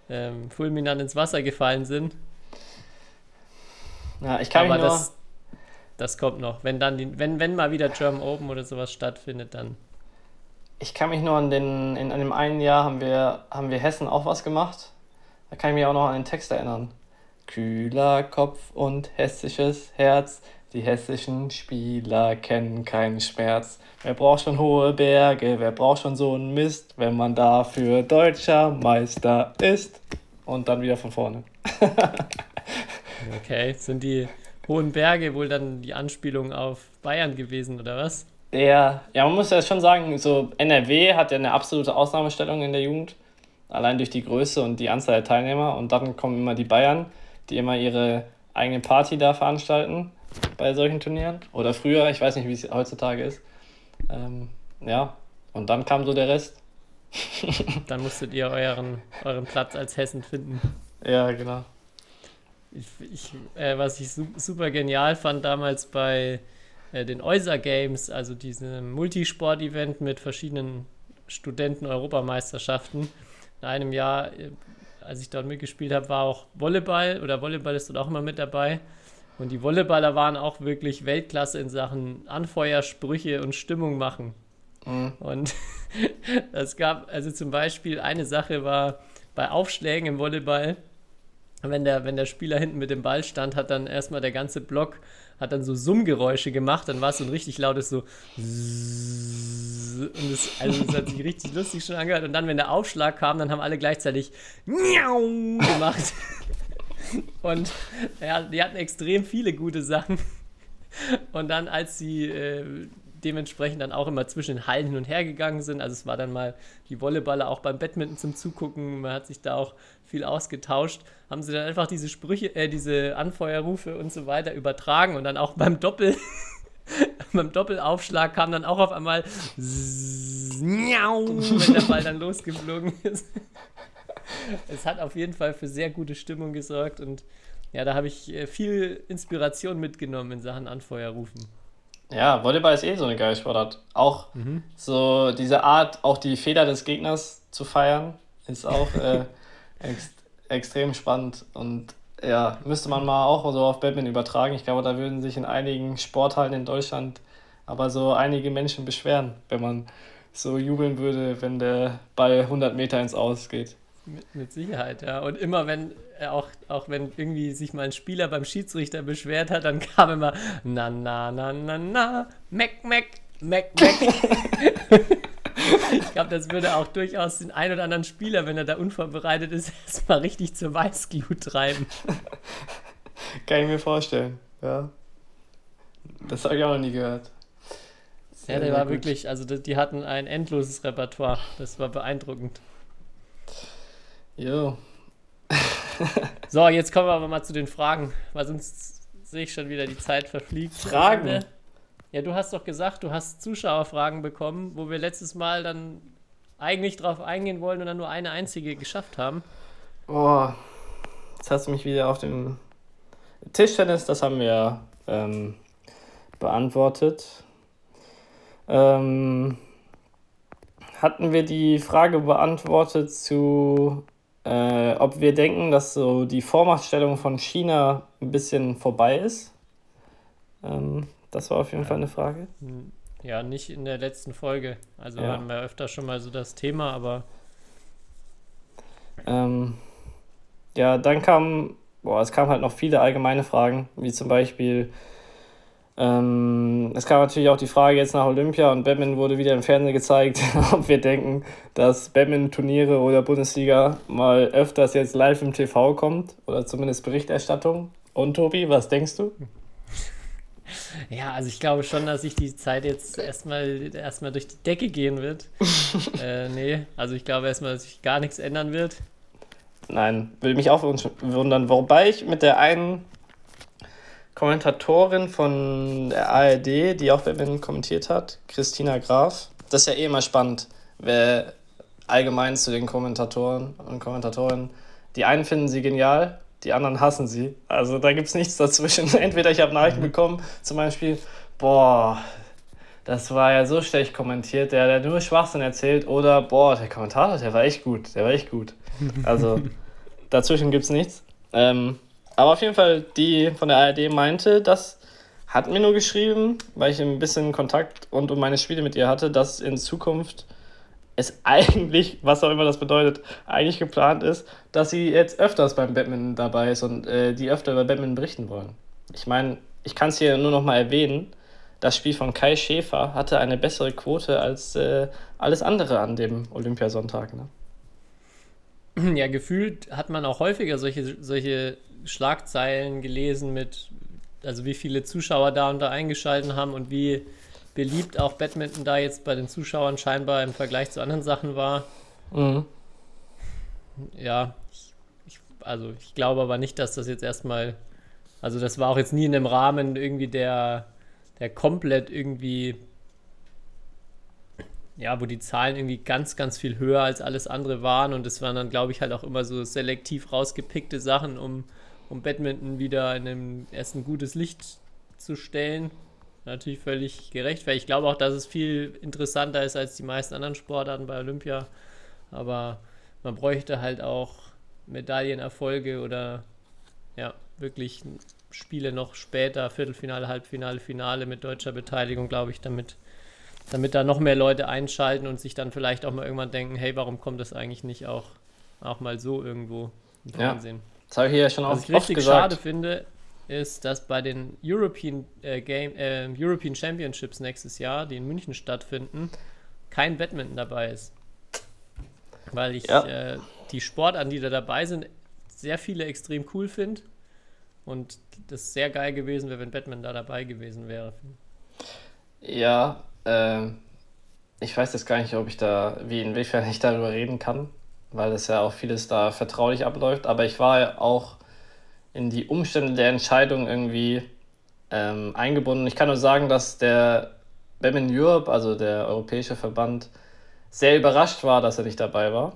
ähm, fulminant ins Wasser gefallen sind. Ja, ich kann Aber mich das, das kommt noch. Wenn dann die, wenn, wenn mal wieder German Open oder sowas stattfindet, dann ich kann mich nur an den, in einem einen Jahr haben wir, haben wir Hessen auch was gemacht. Da kann ich mich auch noch an den Text erinnern. Kühler Kopf und hessisches Herz, die hessischen Spieler kennen keinen Schmerz. Wer braucht schon hohe Berge, wer braucht schon so einen Mist, wenn man dafür deutscher Meister ist? Und dann wieder von vorne. okay, sind die hohen Berge wohl dann die Anspielung auf Bayern gewesen, oder was? Der, ja, man muss ja schon sagen, so NRW hat ja eine absolute Ausnahmestellung in der Jugend. Allein durch die Größe und die Anzahl der Teilnehmer. Und dann kommen immer die Bayern, die immer ihre eigene Party da veranstalten bei solchen Turnieren. Oder früher, ich weiß nicht, wie es heutzutage ist. Ähm, ja, und dann kam so der Rest. dann musstet ihr euren, euren Platz als Hessen finden. Ja, genau. Ich, ich, äh, was ich su super genial fand damals bei äh, den Euser Games, also diesem Multisport-Event mit verschiedenen Studenten-Europameisterschaften. In einem Jahr, äh, als ich dort mitgespielt habe, war auch Volleyball oder Volleyball ist dort auch immer mit dabei. Und die Volleyballer waren auch wirklich Weltklasse in Sachen Anfeuersprüche und Stimmung machen. Mhm. Und es gab, also zum Beispiel eine Sache war bei Aufschlägen im Volleyball, wenn der, wenn der Spieler hinten mit dem Ball stand, hat dann erstmal der ganze Block hat dann so Summgeräusche gemacht, dann war es so ein richtig lautes so und es, also es hat sich richtig lustig schon angehört. Und dann, wenn der Aufschlag kam, dann haben alle gleichzeitig gemacht. Und ja, die hatten extrem viele gute Sachen. Und dann, als sie äh, dementsprechend dann auch immer zwischen den Hallen hin und her gegangen sind, also es war dann mal die Volleyballer auch beim Badminton zum Zugucken, man hat sich da auch viel ausgetauscht, haben sie dann einfach diese Sprüche, äh, diese Anfeuerrufe und so weiter übertragen und dann auch beim Doppel. beim Doppelaufschlag kam dann auch auf einmal wenn der Ball dann losgeflogen ist. es hat auf jeden Fall für sehr gute Stimmung gesorgt und ja, da habe ich äh, viel Inspiration mitgenommen in Sachen Anfeuerrufen. Ja, Volleyball ist eh so eine geile Sportart. Auch mhm. so diese Art, auch die Fehler des Gegners zu feiern, ist auch äh, ex extrem spannend. Und ja, müsste man mal auch so auf Badminton übertragen. Ich glaube, da würden sich in einigen Sporthallen in Deutschland aber so einige Menschen beschweren, wenn man so jubeln würde, wenn der Ball 100 Meter ins Aus geht. Mit, mit Sicherheit, ja. Und immer wenn, äh, auch, auch wenn irgendwie sich mal ein Spieler beim Schiedsrichter beschwert hat, dann kam immer na na na na na, meck meck, meck meck. ich glaube, das würde auch durchaus den ein oder anderen Spieler, wenn er da unvorbereitet ist, erstmal richtig zur Weißglut treiben. Kann ich mir vorstellen, ja. Das habe ich auch noch nie gehört. Sehr, ja, der war gut. wirklich, also die hatten ein endloses Repertoire. Das war beeindruckend. Jo. so, jetzt kommen wir aber mal zu den Fragen, weil sonst sehe ich schon wieder, die Zeit verfliegt. Fragen? Ja, du hast doch gesagt, du hast Zuschauerfragen bekommen, wo wir letztes Mal dann eigentlich drauf eingehen wollen und dann nur eine einzige geschafft haben. Oh, jetzt hast du mich wieder auf dem Tischtennis, das haben wir ähm, beantwortet. Ähm, hatten wir die Frage beantwortet zu äh, ob wir denken, dass so die Vormachtstellung von China ein bisschen vorbei ist. Ähm, das war auf jeden ja. Fall eine Frage. Hm. Ja, nicht in der letzten Folge. Also ja. hatten wir öfter schon mal so das Thema, aber. Ähm, ja, dann kam, boah, es kamen halt noch viele allgemeine Fragen, wie zum Beispiel, ähm, es kam natürlich auch die Frage jetzt nach Olympia und Badminton wurde wieder im Fernsehen gezeigt, ob wir denken, dass Badminton-Turniere oder Bundesliga mal öfters jetzt live im TV kommt oder zumindest Berichterstattung. Und Tobi, was denkst du? Ja, also ich glaube schon, dass sich die Zeit jetzt erstmal erstmal durch die Decke gehen wird. äh, nee, also ich glaube erstmal, dass sich gar nichts ändern wird. Nein, will mich auch wundern, wobei ich mit der einen Kommentatorin von der ARD, die auch Badminton kommentiert hat, Christina Graf. Das ist ja eh immer spannend, wer allgemein zu den Kommentatoren und Kommentatorinnen. Die einen finden sie genial, die anderen hassen sie. Also da gibt es nichts dazwischen. Entweder ich habe Nachrichten mhm. bekommen, zum Beispiel, boah, das war ja so schlecht kommentiert, der hat nur Schwachsinn erzählt, oder boah, der Kommentator, der war echt gut, der war echt gut. Also dazwischen gibt es nichts. Ähm, aber auf jeden Fall, die von der ARD meinte, das hat mir nur geschrieben, weil ich ein bisschen Kontakt und um meine Spiele mit ihr hatte, dass in Zukunft es eigentlich, was auch immer das bedeutet, eigentlich geplant ist, dass sie jetzt öfters beim Batman dabei ist und äh, die öfter über Batman berichten wollen. Ich meine, ich kann es hier nur noch mal erwähnen, das Spiel von Kai Schäfer hatte eine bessere Quote als äh, alles andere an dem Olympiasonntag. Ne? Ja, gefühlt hat man auch häufiger solche, solche Schlagzeilen gelesen mit, also wie viele Zuschauer da und da eingeschalten haben und wie beliebt auch Badminton da jetzt bei den Zuschauern scheinbar im Vergleich zu anderen Sachen war. Mhm. Ja, ich, ich, also ich glaube aber nicht, dass das jetzt erstmal, also das war auch jetzt nie in dem Rahmen irgendwie der, der komplett irgendwie ja, wo die Zahlen irgendwie ganz, ganz viel höher als alles andere waren und es waren dann, glaube ich, halt auch immer so selektiv rausgepickte Sachen, um um Badminton wieder in einem erst ein gutes Licht zu stellen. Natürlich völlig gerecht, weil ich glaube auch, dass es viel interessanter ist als die meisten anderen Sportarten bei Olympia. Aber man bräuchte halt auch Medaillenerfolge oder ja, wirklich Spiele noch später, Viertelfinale, Halbfinale, Finale mit deutscher Beteiligung, glaube ich, damit, damit da noch mehr Leute einschalten und sich dann vielleicht auch mal irgendwann denken, hey, warum kommt das eigentlich nicht auch, auch mal so irgendwo im Fernsehen? Ja. Das habe ich hier schon Was ich richtig gesagt. schade finde, ist, dass bei den European, äh, Game, äh, European Championships nächstes Jahr, die in München stattfinden, kein Badminton dabei ist. Weil ich ja. äh, die Sportarten, die da dabei sind, sehr viele extrem cool finde. Und das sehr geil gewesen wäre, wenn Batman da dabei gewesen wäre. Ja, ähm, ich weiß jetzt gar nicht, ob ich da, wie inwiefern ich darüber reden kann, weil das ja auch vieles da vertraulich abläuft. Aber ich war ja auch in die Umstände der Entscheidung irgendwie ähm, eingebunden. Ich kann nur sagen, dass der Batman Europe, also der europäische Verband, sehr überrascht war, dass er nicht dabei war.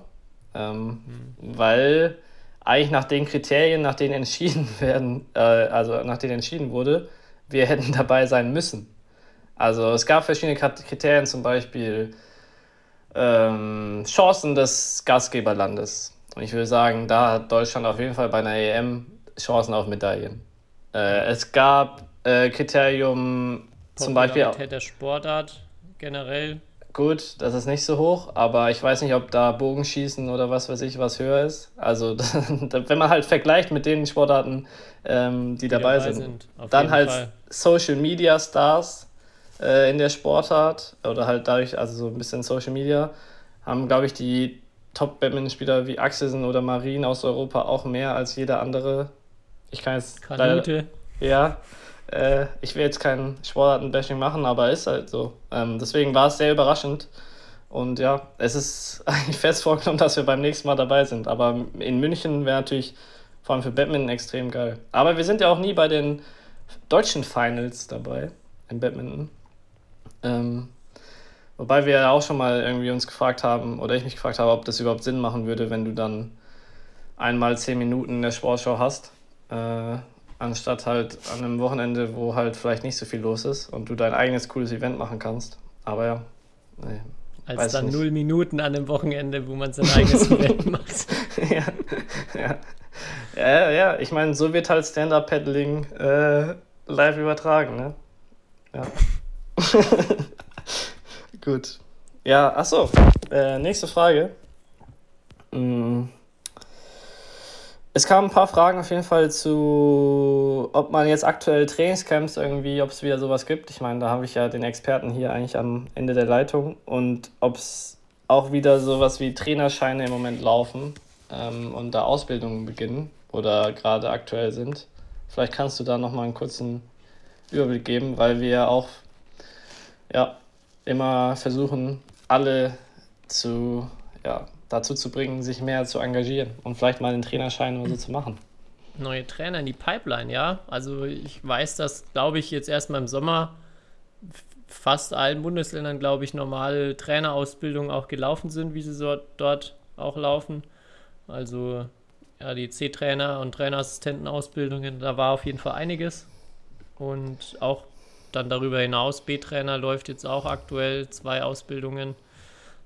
Ähm, mhm. Weil eigentlich nach den Kriterien, nach denen entschieden werden, äh, also nach denen entschieden wurde, wir hätten dabei sein müssen. Also es gab verschiedene Kriterien, zum Beispiel ähm, Chancen des Gastgeberlandes. Und ich würde sagen, da hat Deutschland auf jeden Fall bei einer EM Chancen auf Medaillen. Äh, es gab äh, Kriterium zum Beispiel. der Sportart generell. Gut, das ist nicht so hoch, aber ich weiß nicht, ob da Bogenschießen oder was weiß ich was höher ist. Also, wenn man halt vergleicht mit den Sportarten, ähm, die, die, dabei, dabei sind, sind dann halt Fall. Social Media Stars äh, in der Sportart oder halt dadurch, also so ein bisschen Social Media, haben, glaube ich, die Top-Badminton-Spieler wie Axelsen oder Marien aus Europa auch mehr als jeder andere. Ich kann jetzt. Kanute. Leider, ja, äh, ich will jetzt kein Sportarten-Bashing machen, aber ist halt so. Ähm, deswegen war es sehr überraschend. Und ja, es ist eigentlich fest vorgenommen, dass wir beim nächsten Mal dabei sind. Aber in München wäre natürlich vor allem für Badminton extrem geil. Aber wir sind ja auch nie bei den deutschen Finals dabei im Badminton. Ähm, wobei wir ja auch schon mal irgendwie uns gefragt haben, oder ich mich gefragt habe, ob das überhaupt Sinn machen würde, wenn du dann einmal zehn Minuten in der Sportschau hast. Äh, anstatt halt an einem Wochenende, wo halt vielleicht nicht so viel los ist und du dein eigenes cooles Event machen kannst. Aber ja. Nee, Als dann nicht. null Minuten an einem Wochenende, wo man sein eigenes Event macht. ja, ja. Ja, ja, ich meine, so wird halt Stand-Up-Paddling äh, live übertragen, ne? Ja. Gut. Ja, achso. Äh, nächste Frage. Hm. Es kamen ein paar Fragen auf jeden Fall zu, ob man jetzt aktuell Trainingscamps irgendwie, ob es wieder sowas gibt. Ich meine, da habe ich ja den Experten hier eigentlich am Ende der Leitung und ob es auch wieder sowas wie Trainerscheine im Moment laufen ähm, und da Ausbildungen beginnen oder gerade aktuell sind. Vielleicht kannst du da nochmal einen kurzen Überblick geben, weil wir auch ja, immer versuchen, alle zu, ja, dazu zu bringen, sich mehr zu engagieren und vielleicht mal den Trainerschein oder so zu machen. Neue Trainer in die Pipeline, ja. Also ich weiß, dass, glaube ich, jetzt erstmal im Sommer fast allen Bundesländern, glaube ich, normale Trainerausbildungen auch gelaufen sind, wie sie so dort auch laufen. Also ja, die C-Trainer und Trainerassistentenausbildungen, da war auf jeden Fall einiges. Und auch dann darüber hinaus, B-Trainer läuft jetzt auch aktuell zwei Ausbildungen.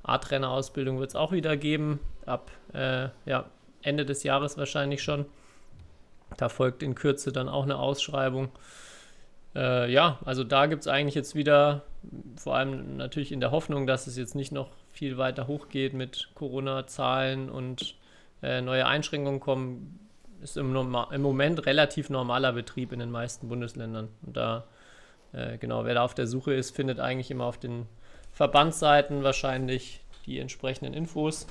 A-Trainer-Ausbildung wird es auch wieder geben, ab äh, ja, Ende des Jahres wahrscheinlich schon. Da folgt in Kürze dann auch eine Ausschreibung. Äh, ja, also da gibt es eigentlich jetzt wieder, vor allem natürlich in der Hoffnung, dass es jetzt nicht noch viel weiter hochgeht mit Corona-Zahlen und äh, neue Einschränkungen kommen, ist im, im, Moment relativ normaler Betrieb in den meisten Bundesländern. Und da, äh, genau, wer da auf der Suche ist, findet eigentlich immer auf den Verbandsseiten wahrscheinlich die entsprechenden Infos.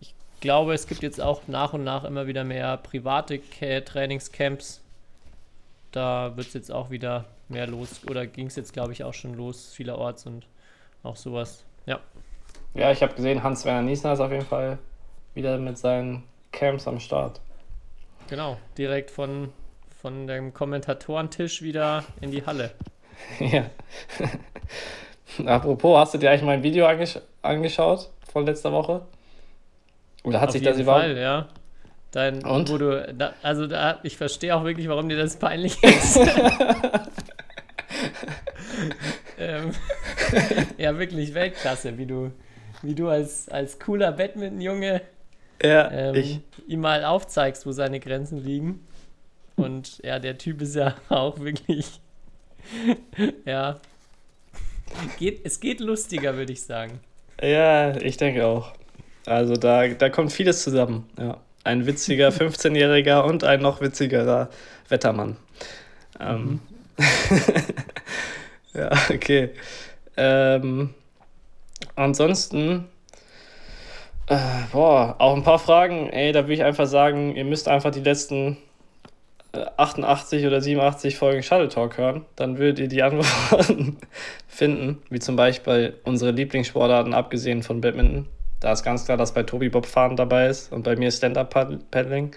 Ich glaube, es gibt jetzt auch nach und nach immer wieder mehr private Trainingscamps. Da wird es jetzt auch wieder mehr los oder ging es jetzt, glaube ich, auch schon los, vielerorts und auch sowas. Ja. Ja, ich habe gesehen, Hans-Werner Niesner ist auf jeden Fall wieder mit seinen Camps am Start. Genau, direkt von, von dem Kommentatorentisch wieder in die Halle. ja. Apropos, hast du dir eigentlich mein Video angesch angeschaut von letzter Woche? Oder hat Auf sich das überhaupt. Fall, ja. Dein, Und? Wo du, da, also da, ich verstehe auch wirklich, warum dir das peinlich ist. ähm, ja, wirklich Weltklasse, wie du, wie du als, als cooler Badminton-Junge ja, ähm, ihm mal aufzeigst, wo seine Grenzen liegen. Und ja, der Typ ist ja auch wirklich, ja, Geht, es geht lustiger, würde ich sagen. Ja, ich denke auch. Also da, da kommt vieles zusammen. Ja. Ein witziger 15-Jähriger und ein noch witzigerer Wettermann. Ähm. Mhm. ja, okay. Ähm, ansonsten, äh, boah, auch ein paar Fragen. Ey, da würde ich einfach sagen, ihr müsst einfach die letzten 88 oder 87 Folgen Shuttle Talk hören, dann würdet ihr die Antworten finden, wie zum Beispiel unsere Lieblingssportarten, abgesehen von Badminton. Da ist ganz klar, dass bei Tobi Bobfahren dabei ist und bei mir Stand-Up-Paddling.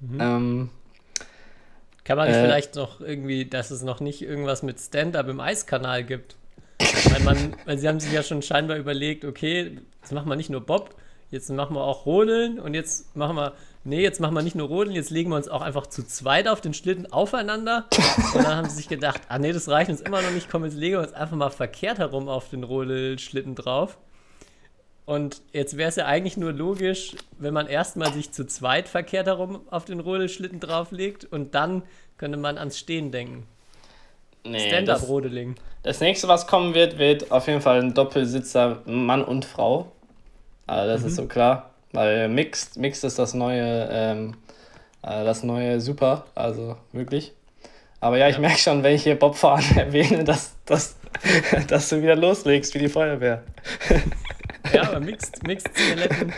Mhm. Ähm, Kann man äh, vielleicht noch irgendwie, dass es noch nicht irgendwas mit Stand-Up im Eiskanal gibt? weil, man, weil sie haben sich ja schon scheinbar überlegt, okay, jetzt machen wir nicht nur Bob, jetzt machen wir auch Rodeln und jetzt machen wir, nee, jetzt machen wir nicht nur Rodeln, jetzt legen wir uns auch einfach zu zweit auf den Schlitten aufeinander. Und dann haben sie sich gedacht, ah nee, das reicht uns immer noch nicht, komm, jetzt legen wir uns einfach mal verkehrt herum auf den Rodelschlitten drauf. Und jetzt wäre es ja eigentlich nur logisch, wenn man erstmal sich zu zweit verkehrt herum auf den Rodelschlitten drauflegt und dann könnte man ans Stehen denken. Nee, Stand-up-Rodeling. Das, das, nächste, was kommen wird, wird auf jeden Fall ein Doppelsitzer Mann und Frau. Also das mhm. ist so klar. Weil Mixed, Mixed ist das neue, ähm, äh, das neue Super, also wirklich. Aber ja, ich ja. merke schon, wenn ich hier Bobfahren erwähne, dass, dass, dass du wieder loslegst wie die Feuerwehr. Ja, aber Mixed, Mixed Skeletten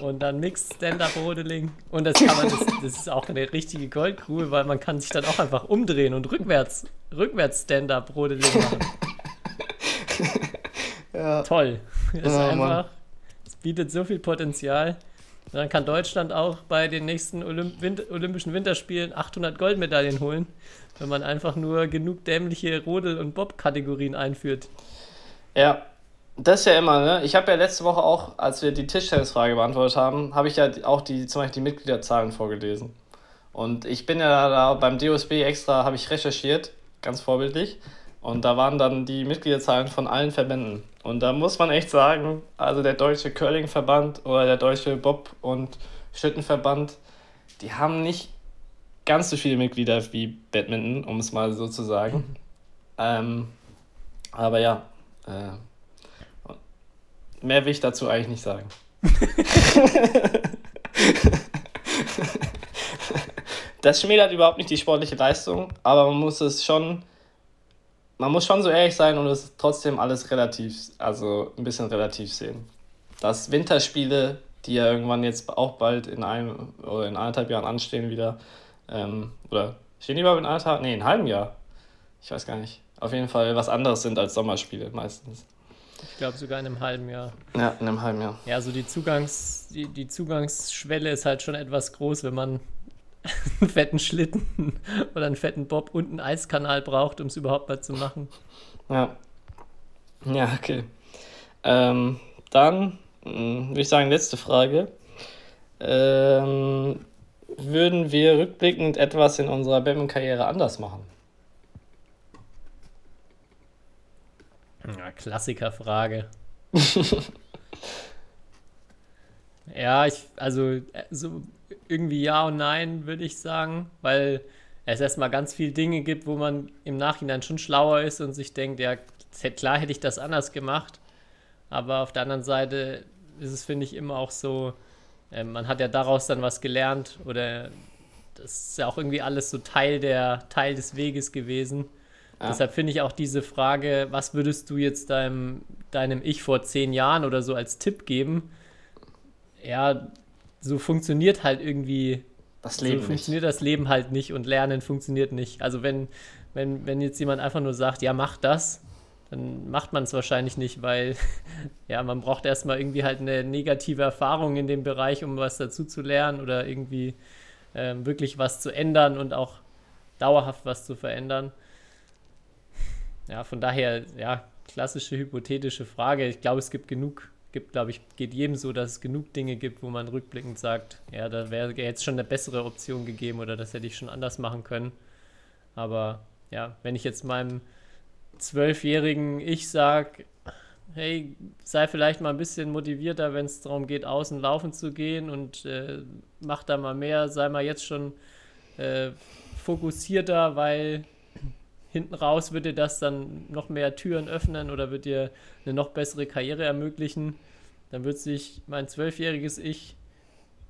und dann Mixed Stand-Up-Rodeling. Und das kann man, das, das ist auch eine richtige Goldgrube, weil man kann sich dann auch einfach umdrehen und rückwärts, rückwärts Stand-Up-Rodeling machen. Ja. Toll. Das, oh, einfach, das bietet so viel Potenzial. Und dann kann Deutschland auch bei den nächsten Olymp Winter Olympischen Winterspielen 800 Goldmedaillen holen, wenn man einfach nur genug dämliche Rodel- und Bob-Kategorien einführt. Ja, das ist ja immer, ne? Ich habe ja letzte Woche auch, als wir die Tischtennisfrage beantwortet haben, habe ich ja auch die, zum Beispiel die Mitgliederzahlen vorgelesen. Und ich bin ja da beim DOSB extra, habe ich recherchiert, ganz vorbildlich. Und da waren dann die Mitgliederzahlen von allen Verbänden. Und da muss man echt sagen, also der Deutsche Curling-Verband oder der Deutsche Bob- und Schüttenverband, die haben nicht ganz so viele Mitglieder wie Badminton, um es mal so zu sagen. Mhm. Ähm, aber ja, äh, Mehr will ich dazu eigentlich nicht sagen. das schmälert überhaupt nicht die sportliche Leistung, aber man muss es schon, man muss schon so ehrlich sein und es trotzdem alles relativ, also ein bisschen relativ sehen. Dass Winterspiele, die ja irgendwann jetzt auch bald in einem oder in anderthalb Jahren anstehen wieder, ähm, oder stehen die überhaupt in anderthalb, nee, in einem halben Jahr. Ich weiß gar nicht. Auf jeden Fall was anderes sind als Sommerspiele meistens. Ich glaube sogar in einem halben Jahr. Ja, in einem halben Jahr. Ja, also die, Zugangs, die, die Zugangsschwelle ist halt schon etwas groß, wenn man einen fetten Schlitten oder einen fetten Bob und einen Eiskanal braucht, um es überhaupt mal zu machen. Ja. Ja, okay. Ähm, dann hm, würde ich sagen, letzte Frage. Ähm, würden wir rückblickend etwas in unserer Badminton-Karriere anders machen? Ja, Klassikerfrage. ja, ich, also so irgendwie ja und nein, würde ich sagen, weil es erstmal ganz viele Dinge gibt, wo man im Nachhinein schon schlauer ist und sich denkt, ja, klar hätte ich das anders gemacht. Aber auf der anderen Seite ist es, finde ich, immer auch so, äh, man hat ja daraus dann was gelernt oder das ist ja auch irgendwie alles so Teil, der, Teil des Weges gewesen. Ja. Deshalb finde ich auch diese Frage, was würdest du jetzt deinem, deinem Ich vor zehn Jahren oder so als Tipp geben? Ja, so funktioniert halt irgendwie. Das Leben so funktioniert nicht. das Leben halt nicht und Lernen funktioniert nicht. Also wenn, wenn, wenn jetzt jemand einfach nur sagt, ja, mach das, dann macht man es wahrscheinlich nicht, weil ja, man braucht erstmal irgendwie halt eine negative Erfahrung in dem Bereich, um was dazu zu lernen oder irgendwie ähm, wirklich was zu ändern und auch dauerhaft was zu verändern. Ja, von daher, ja, klassische hypothetische Frage. Ich glaube, es gibt genug, gibt, glaube ich, geht jedem so, dass es genug Dinge gibt, wo man rückblickend sagt, ja, da wäre jetzt schon eine bessere Option gegeben oder das hätte ich schon anders machen können. Aber ja, wenn ich jetzt meinem zwölfjährigen Ich sage, hey, sei vielleicht mal ein bisschen motivierter, wenn es darum geht, außen laufen zu gehen und äh, mach da mal mehr, sei mal jetzt schon äh, fokussierter, weil hinten raus wird dir das dann noch mehr Türen öffnen oder wird dir eine noch bessere Karriere ermöglichen. Dann wird sich mein zwölfjähriges Ich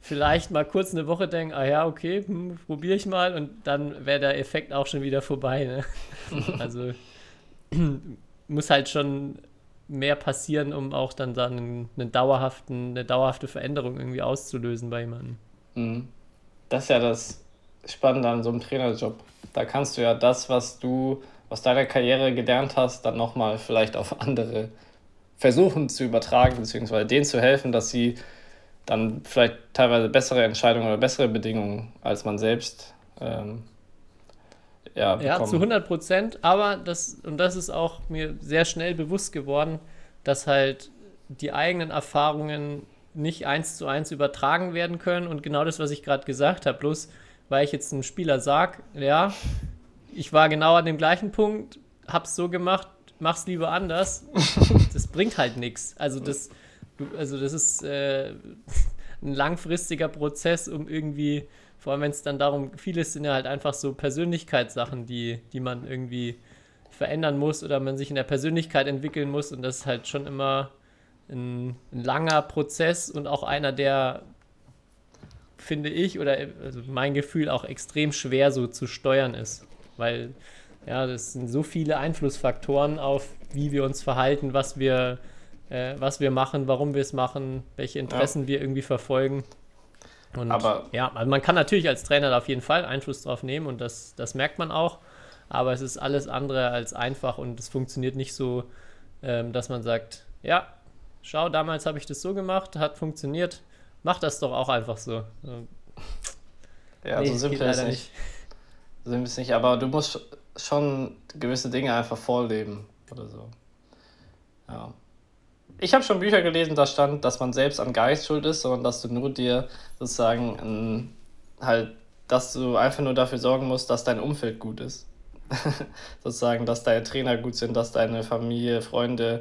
vielleicht mal kurz eine Woche denken, ah ja, okay, hm, probiere ich mal und dann wäre der Effekt auch schon wieder vorbei. Ne? also muss halt schon mehr passieren, um auch dann, dann einen, einen dauerhaften, eine dauerhafte Veränderung irgendwie auszulösen bei jemandem. Mhm. Das ist ja das Spannende an so einem Trainerjob. Da kannst du ja das, was du aus deiner Karriere gelernt hast, dann nochmal vielleicht auf andere versuchen zu übertragen, beziehungsweise denen zu helfen, dass sie dann vielleicht teilweise bessere Entscheidungen oder bessere Bedingungen als man selbst ähm, ja, bekommen. ja, zu 100 Prozent. Aber das, und das ist auch mir sehr schnell bewusst geworden, dass halt die eigenen Erfahrungen nicht eins zu eins übertragen werden können. Und genau das, was ich gerade gesagt habe, bloß weil ich jetzt einem Spieler sage, ja, ich war genau an dem gleichen Punkt, hab's so gemacht, mach's lieber anders, das bringt halt nichts. Also das, also das ist äh, ein langfristiger Prozess, um irgendwie, vor allem wenn es dann darum, vieles sind ja halt einfach so Persönlichkeitssachen, die, die man irgendwie verändern muss oder man sich in der Persönlichkeit entwickeln muss und das ist halt schon immer ein, ein langer Prozess und auch einer, der finde ich oder also mein Gefühl auch extrem schwer so zu steuern ist, weil ja, das sind so viele Einflussfaktoren auf, wie wir uns verhalten, was wir, äh, was wir machen, warum wir es machen, welche Interessen ja. wir irgendwie verfolgen. Und aber ja, also man kann natürlich als Trainer da auf jeden Fall Einfluss drauf nehmen und das, das merkt man auch. Aber es ist alles andere als einfach und es funktioniert nicht so, ähm, dass man sagt, ja, schau, damals habe ich das so gemacht, hat funktioniert, mach das doch auch einfach so. Ja, nee, so simpel ist nicht. nicht. So simpel ist nicht, aber du musst schon gewisse Dinge einfach vorleben oder so. Ja. Ich habe schon Bücher gelesen, da stand, dass man selbst an Geist schuld ist, sondern dass du nur dir sozusagen ein, halt, dass du einfach nur dafür sorgen musst, dass dein Umfeld gut ist. sozusagen, dass deine Trainer gut sind, dass deine Familie, Freunde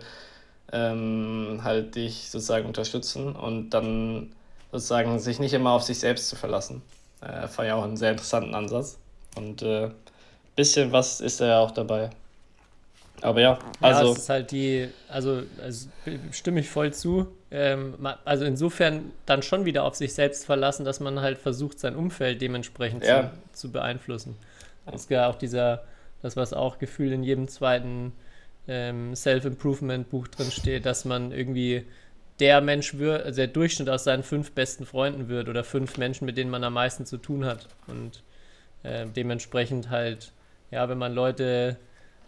ähm, halt dich sozusagen unterstützen und dann sozusagen sich nicht immer auf sich selbst zu verlassen. Äh, fand ich auch einen sehr interessanten Ansatz. Und äh, bisschen was ist er auch dabei. Aber ja, also. Ja, es ist halt die, also, also stimme ich voll zu. Ähm, also insofern dann schon wieder auf sich selbst verlassen, dass man halt versucht, sein Umfeld dementsprechend ja. zu, zu, beeinflussen. Das ist ja auch dieser, das was auch Gefühl in jedem zweiten ähm, Self-Improvement-Buch drin steht, dass man irgendwie der Mensch wird, also der Durchschnitt aus seinen fünf besten Freunden wird oder fünf Menschen, mit denen man am meisten zu tun hat. Und äh, dementsprechend halt ja, wenn man Leute,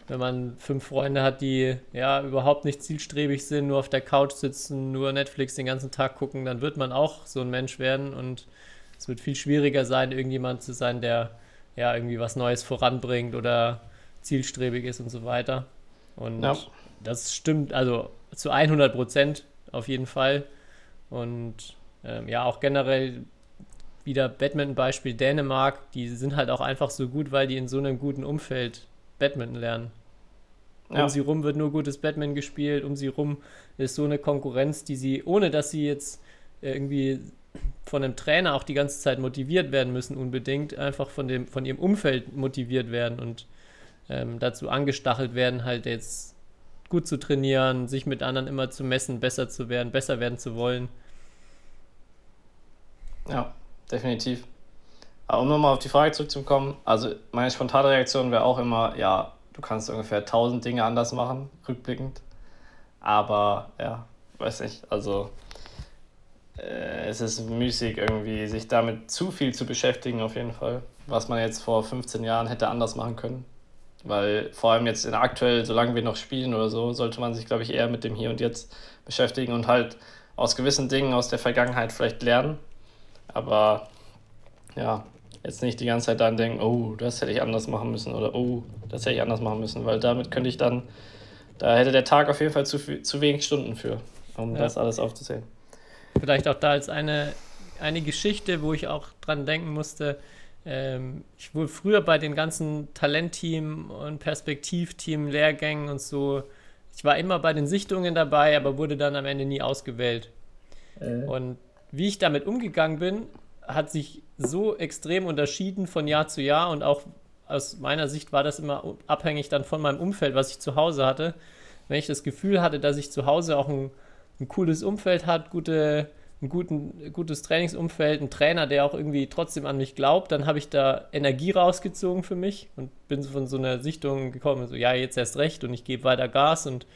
wenn man fünf Freunde hat, die ja überhaupt nicht zielstrebig sind, nur auf der Couch sitzen, nur Netflix den ganzen Tag gucken, dann wird man auch so ein Mensch werden und es wird viel schwieriger sein, irgendjemand zu sein, der ja irgendwie was Neues voranbringt oder zielstrebig ist und so weiter. Und ja. das stimmt, also zu 100 Prozent auf jeden Fall. Und ähm, ja, auch generell wieder Badminton-Beispiel Dänemark, die sind halt auch einfach so gut, weil die in so einem guten Umfeld Badminton lernen. Ja. Um sie rum wird nur gutes Badminton gespielt, um sie rum ist so eine Konkurrenz, die sie, ohne dass sie jetzt irgendwie von einem Trainer auch die ganze Zeit motiviert werden müssen, unbedingt, einfach von, dem, von ihrem Umfeld motiviert werden und ähm, dazu angestachelt werden, halt jetzt gut zu trainieren, sich mit anderen immer zu messen, besser zu werden, besser werden zu wollen. Ja, definitiv. Aber um nochmal auf die Frage zurückzukommen, also meine spontane Reaktion wäre auch immer, ja, du kannst ungefähr tausend Dinge anders machen, rückblickend. Aber ja, weiß nicht, also äh, es ist müßig irgendwie, sich damit zu viel zu beschäftigen auf jeden Fall, was man jetzt vor 15 Jahren hätte anders machen können. Weil vor allem jetzt in aktuell, solange wir noch spielen oder so, sollte man sich, glaube ich, eher mit dem Hier und Jetzt beschäftigen und halt aus gewissen Dingen aus der Vergangenheit vielleicht lernen aber ja, jetzt nicht die ganze Zeit dann denken, oh, das hätte ich anders machen müssen oder oh, das hätte ich anders machen müssen, weil damit könnte ich dann, da hätte der Tag auf jeden Fall zu, zu wenig Stunden für, um ja. das alles aufzuzählen. Vielleicht auch da als eine, eine Geschichte, wo ich auch dran denken musste, ähm, ich wurde früher bei den ganzen Talentteam und Perspektivteam, Lehrgängen und so, ich war immer bei den Sichtungen dabei, aber wurde dann am Ende nie ausgewählt. Äh. Und wie ich damit umgegangen bin, hat sich so extrem unterschieden von Jahr zu Jahr und auch aus meiner Sicht war das immer abhängig dann von meinem Umfeld, was ich zu Hause hatte. Wenn ich das Gefühl hatte, dass ich zu Hause auch ein, ein cooles Umfeld hat, gute, ein guten, gutes Trainingsumfeld, ein Trainer, der auch irgendwie trotzdem an mich glaubt, dann habe ich da Energie rausgezogen für mich und bin von so einer Sichtung gekommen, so ja, jetzt erst recht und ich gebe weiter Gas und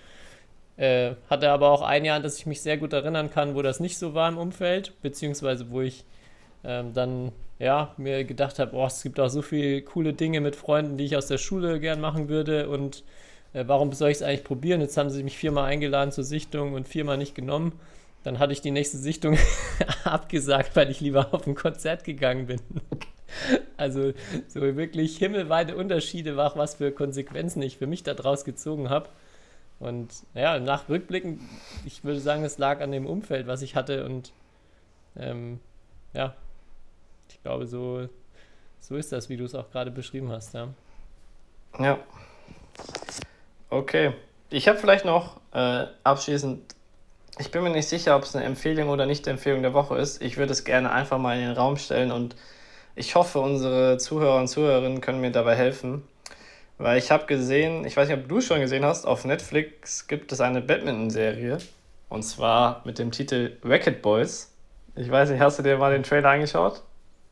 äh, hatte aber auch ein Jahr, dass ich mich sehr gut erinnern kann, wo das nicht so war im Umfeld, beziehungsweise wo ich ähm, dann ja, mir gedacht habe, oh, es gibt auch so viele coole Dinge mit Freunden, die ich aus der Schule gern machen würde und äh, warum soll ich es eigentlich probieren? Jetzt haben sie mich viermal eingeladen zur Sichtung und viermal nicht genommen. Dann hatte ich die nächste Sichtung abgesagt, weil ich lieber auf ein Konzert gegangen bin. Also so wirklich himmelweite Unterschiede, war, was für Konsequenzen ich für mich daraus gezogen habe. Und ja, nach Rückblicken, ich würde sagen, es lag an dem Umfeld, was ich hatte. Und ähm, ja, ich glaube, so, so ist das, wie du es auch gerade beschrieben hast. Ja. ja. Okay. Ich habe vielleicht noch äh, abschließend, ich bin mir nicht sicher, ob es eine Empfehlung oder nicht Empfehlung der Woche ist. Ich würde es gerne einfach mal in den Raum stellen und ich hoffe, unsere Zuhörer und Zuhörerinnen können mir dabei helfen. Weil ich habe gesehen, ich weiß nicht, ob du schon gesehen hast, auf Netflix gibt es eine Badminton-Serie. Und zwar mit dem Titel Racket Boys. Ich weiß nicht, hast du dir mal den Trailer angeschaut?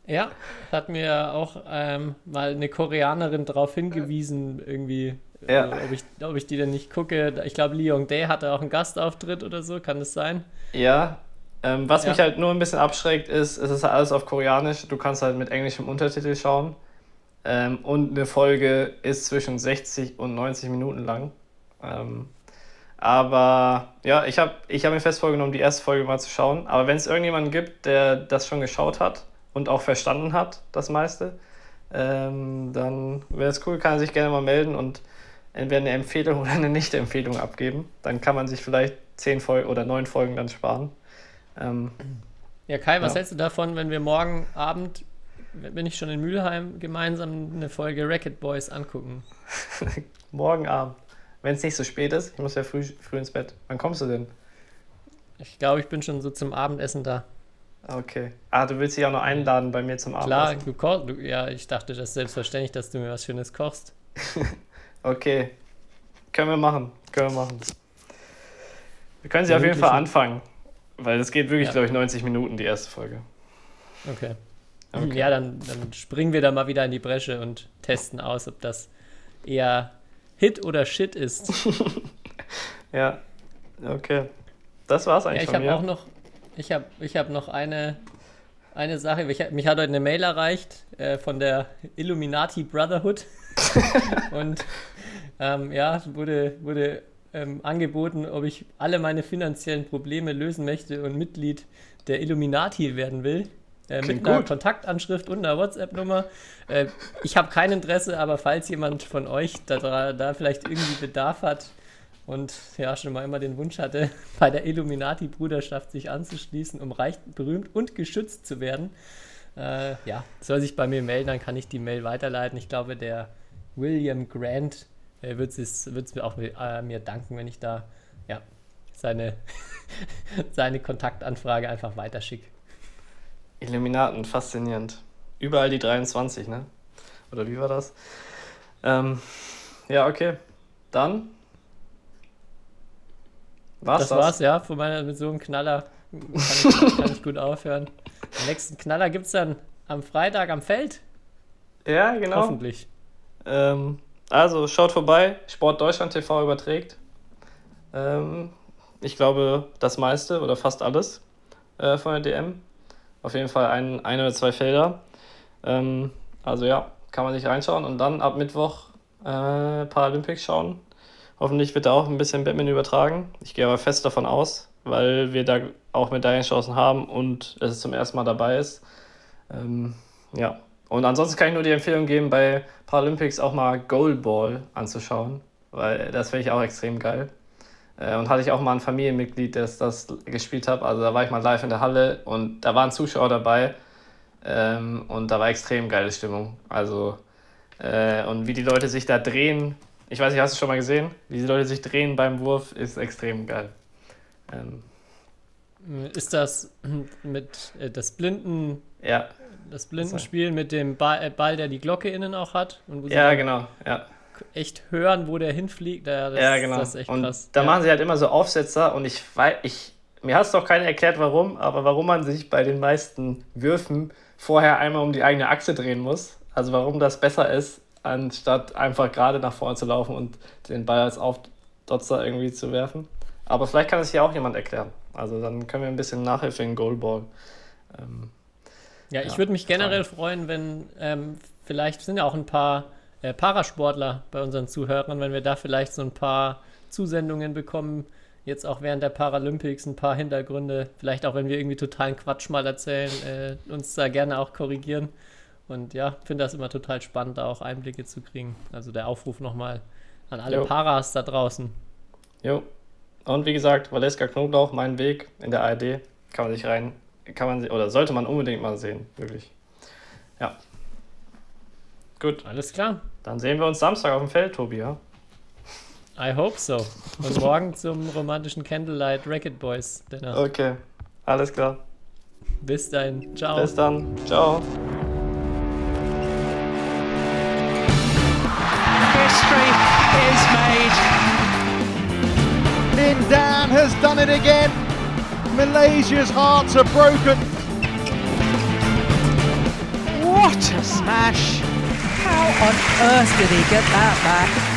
Ja, hat mir auch ähm, mal eine Koreanerin darauf hingewiesen, irgendwie, ja. äh, ob, ich, ob ich die denn nicht gucke. Ich glaube, Lee Young Dae hatte auch einen Gastauftritt oder so, kann das sein? Ja, ähm, was ja. mich halt nur ein bisschen abschreckt, ist, es ist alles auf Koreanisch. Du kannst halt mit englischem Untertitel schauen. Ähm, und eine Folge ist zwischen 60 und 90 Minuten lang. Ähm, aber ja, ich habe ich hab mir fest vorgenommen, die erste Folge mal zu schauen. Aber wenn es irgendjemanden gibt, der das schon geschaut hat und auch verstanden hat, das meiste, ähm, dann wäre es cool, kann er sich gerne mal melden und entweder eine Empfehlung oder eine Nicht-Empfehlung abgeben. Dann kann man sich vielleicht zehn Folgen oder neun Folgen dann sparen. Ähm, ja, Kai, was ja. hältst du davon, wenn wir morgen Abend, wenn ich schon in Mülheim, gemeinsam eine Folge Racket Boys angucken? morgen Abend. Wenn es nicht so spät ist, ich muss ja früh, früh ins Bett. Wann kommst du denn? Ich glaube, ich bin schon so zum Abendessen da. Okay. Ah, du willst dich auch noch einladen bei mir zum Abendessen? Klar, du kochst. Ja, ich dachte, das ist selbstverständlich, dass du mir was Schönes kochst. okay. Können wir machen. Können wir machen. Wir können sie auf jeden Fall anfangen. Weil es geht wirklich, ja. glaube ich, 90 Minuten, die erste Folge. Okay. okay. Ja, dann, dann springen wir da mal wieder in die Bresche und testen aus, ob das eher Hit oder Shit ist. ja, okay. Das war's eigentlich ja, ich habe auch noch, ich habe ich hab noch eine, eine Sache. Ich, mich hat heute eine Mail erreicht äh, von der Illuminati Brotherhood. und ähm, ja, wurde, wurde ähm, angeboten, ob ich alle meine finanziellen Probleme lösen möchte und Mitglied der Illuminati werden will. Äh, mit einer gut. Kontaktanschrift und einer WhatsApp-Nummer. Äh, ich habe kein Interesse, aber falls jemand von euch da, da vielleicht irgendwie Bedarf hat und ja schon mal immer den Wunsch hatte, bei der Illuminati-Bruderschaft sich anzuschließen, um reich, berühmt und geschützt zu werden, äh, ja, soll sich bei mir melden, dann kann ich die Mail weiterleiten. Ich glaube, der William Grant äh, wird es mir auch äh, mir danken, wenn ich da ja, seine, seine Kontaktanfrage einfach weiterschicke. Illuminaten, faszinierend. Überall die 23, ne? Oder wie war das? Ähm, ja, okay. Dann war's das. Das war's, ja. Von meiner, mit so einem Knaller kann ich, kann ich gut aufhören. Den nächsten Knaller gibt's dann am Freitag am Feld. Ja, genau. Hoffentlich. Ähm, also schaut vorbei, Sport Deutschland TV überträgt. Ähm, ich glaube, das meiste oder fast alles äh, von der DM. Auf jeden Fall ein, ein oder zwei Felder. Ähm, also ja, kann man sich reinschauen und dann ab Mittwoch äh, Paralympics schauen. Hoffentlich wird da auch ein bisschen Badminton übertragen. Ich gehe aber fest davon aus, weil wir da auch Medaillenchancen haben und es zum ersten Mal dabei ist. Ähm, ja, und ansonsten kann ich nur die Empfehlung geben, bei Paralympics auch mal Goalball anzuschauen, weil das finde ich auch extrem geil. Äh, und hatte ich auch mal ein Familienmitglied, das das gespielt hat. Also da war ich mal live in der Halle und da waren Zuschauer dabei. Ähm, und da war extrem geile Stimmung. Also, äh, und wie die Leute sich da drehen, ich weiß nicht, hast du schon mal gesehen? Wie die Leute sich drehen beim Wurf, ist extrem geil. Ähm, ist das mit äh, das Blinden ja das Blindenspiel mit dem Ball, äh, Ball, der die Glocke innen auch hat. Und wo ja, genau. Ja. Echt hören, wo der hinfliegt. Ja, das, ja genau. Das ist echt und krass. Da ja. machen sie halt immer so Aufsetzer und ich weiß, ich, mir hat es doch keiner erklärt, warum, aber warum man sich bei den meisten Würfen vorher einmal um die eigene Achse drehen muss. Also warum das besser ist, anstatt einfach gerade nach vorne zu laufen und den Ball als Aufdotzer irgendwie zu werfen. Aber vielleicht kann es ja auch jemand erklären. Also dann können wir ein bisschen Nachhilfe in Goalball. Ähm, Ja, ich würde mich generell freuen, wenn ähm, vielleicht sind ja auch ein paar äh, Parasportler bei unseren Zuhörern, wenn wir da vielleicht so ein paar Zusendungen bekommen, jetzt auch während der Paralympics ein paar Hintergründe, vielleicht auch wenn wir irgendwie totalen Quatsch mal erzählen, äh, uns da gerne auch korrigieren. Und ja, finde das immer total spannend, da auch Einblicke zu kriegen. Also der Aufruf nochmal an alle jo. Paras da draußen. Jo. Und wie gesagt, Valeska Knoblauch, mein Weg in der ARD, kann man sich rein, kann man oder sollte man unbedingt mal sehen, wirklich. Ja. Gut. Alles klar. Dann sehen wir uns Samstag auf dem Feld, Tobi, ja? I hope so. Und morgen zum romantischen Candlelight Racket Boys Dinner. Okay, alles klar. Bis dann. Ciao. Bis dann. Ciao. History is made. Lin Dan has done it again. Malaysia's hearts are broken. What a smash! How on earth did he get that back?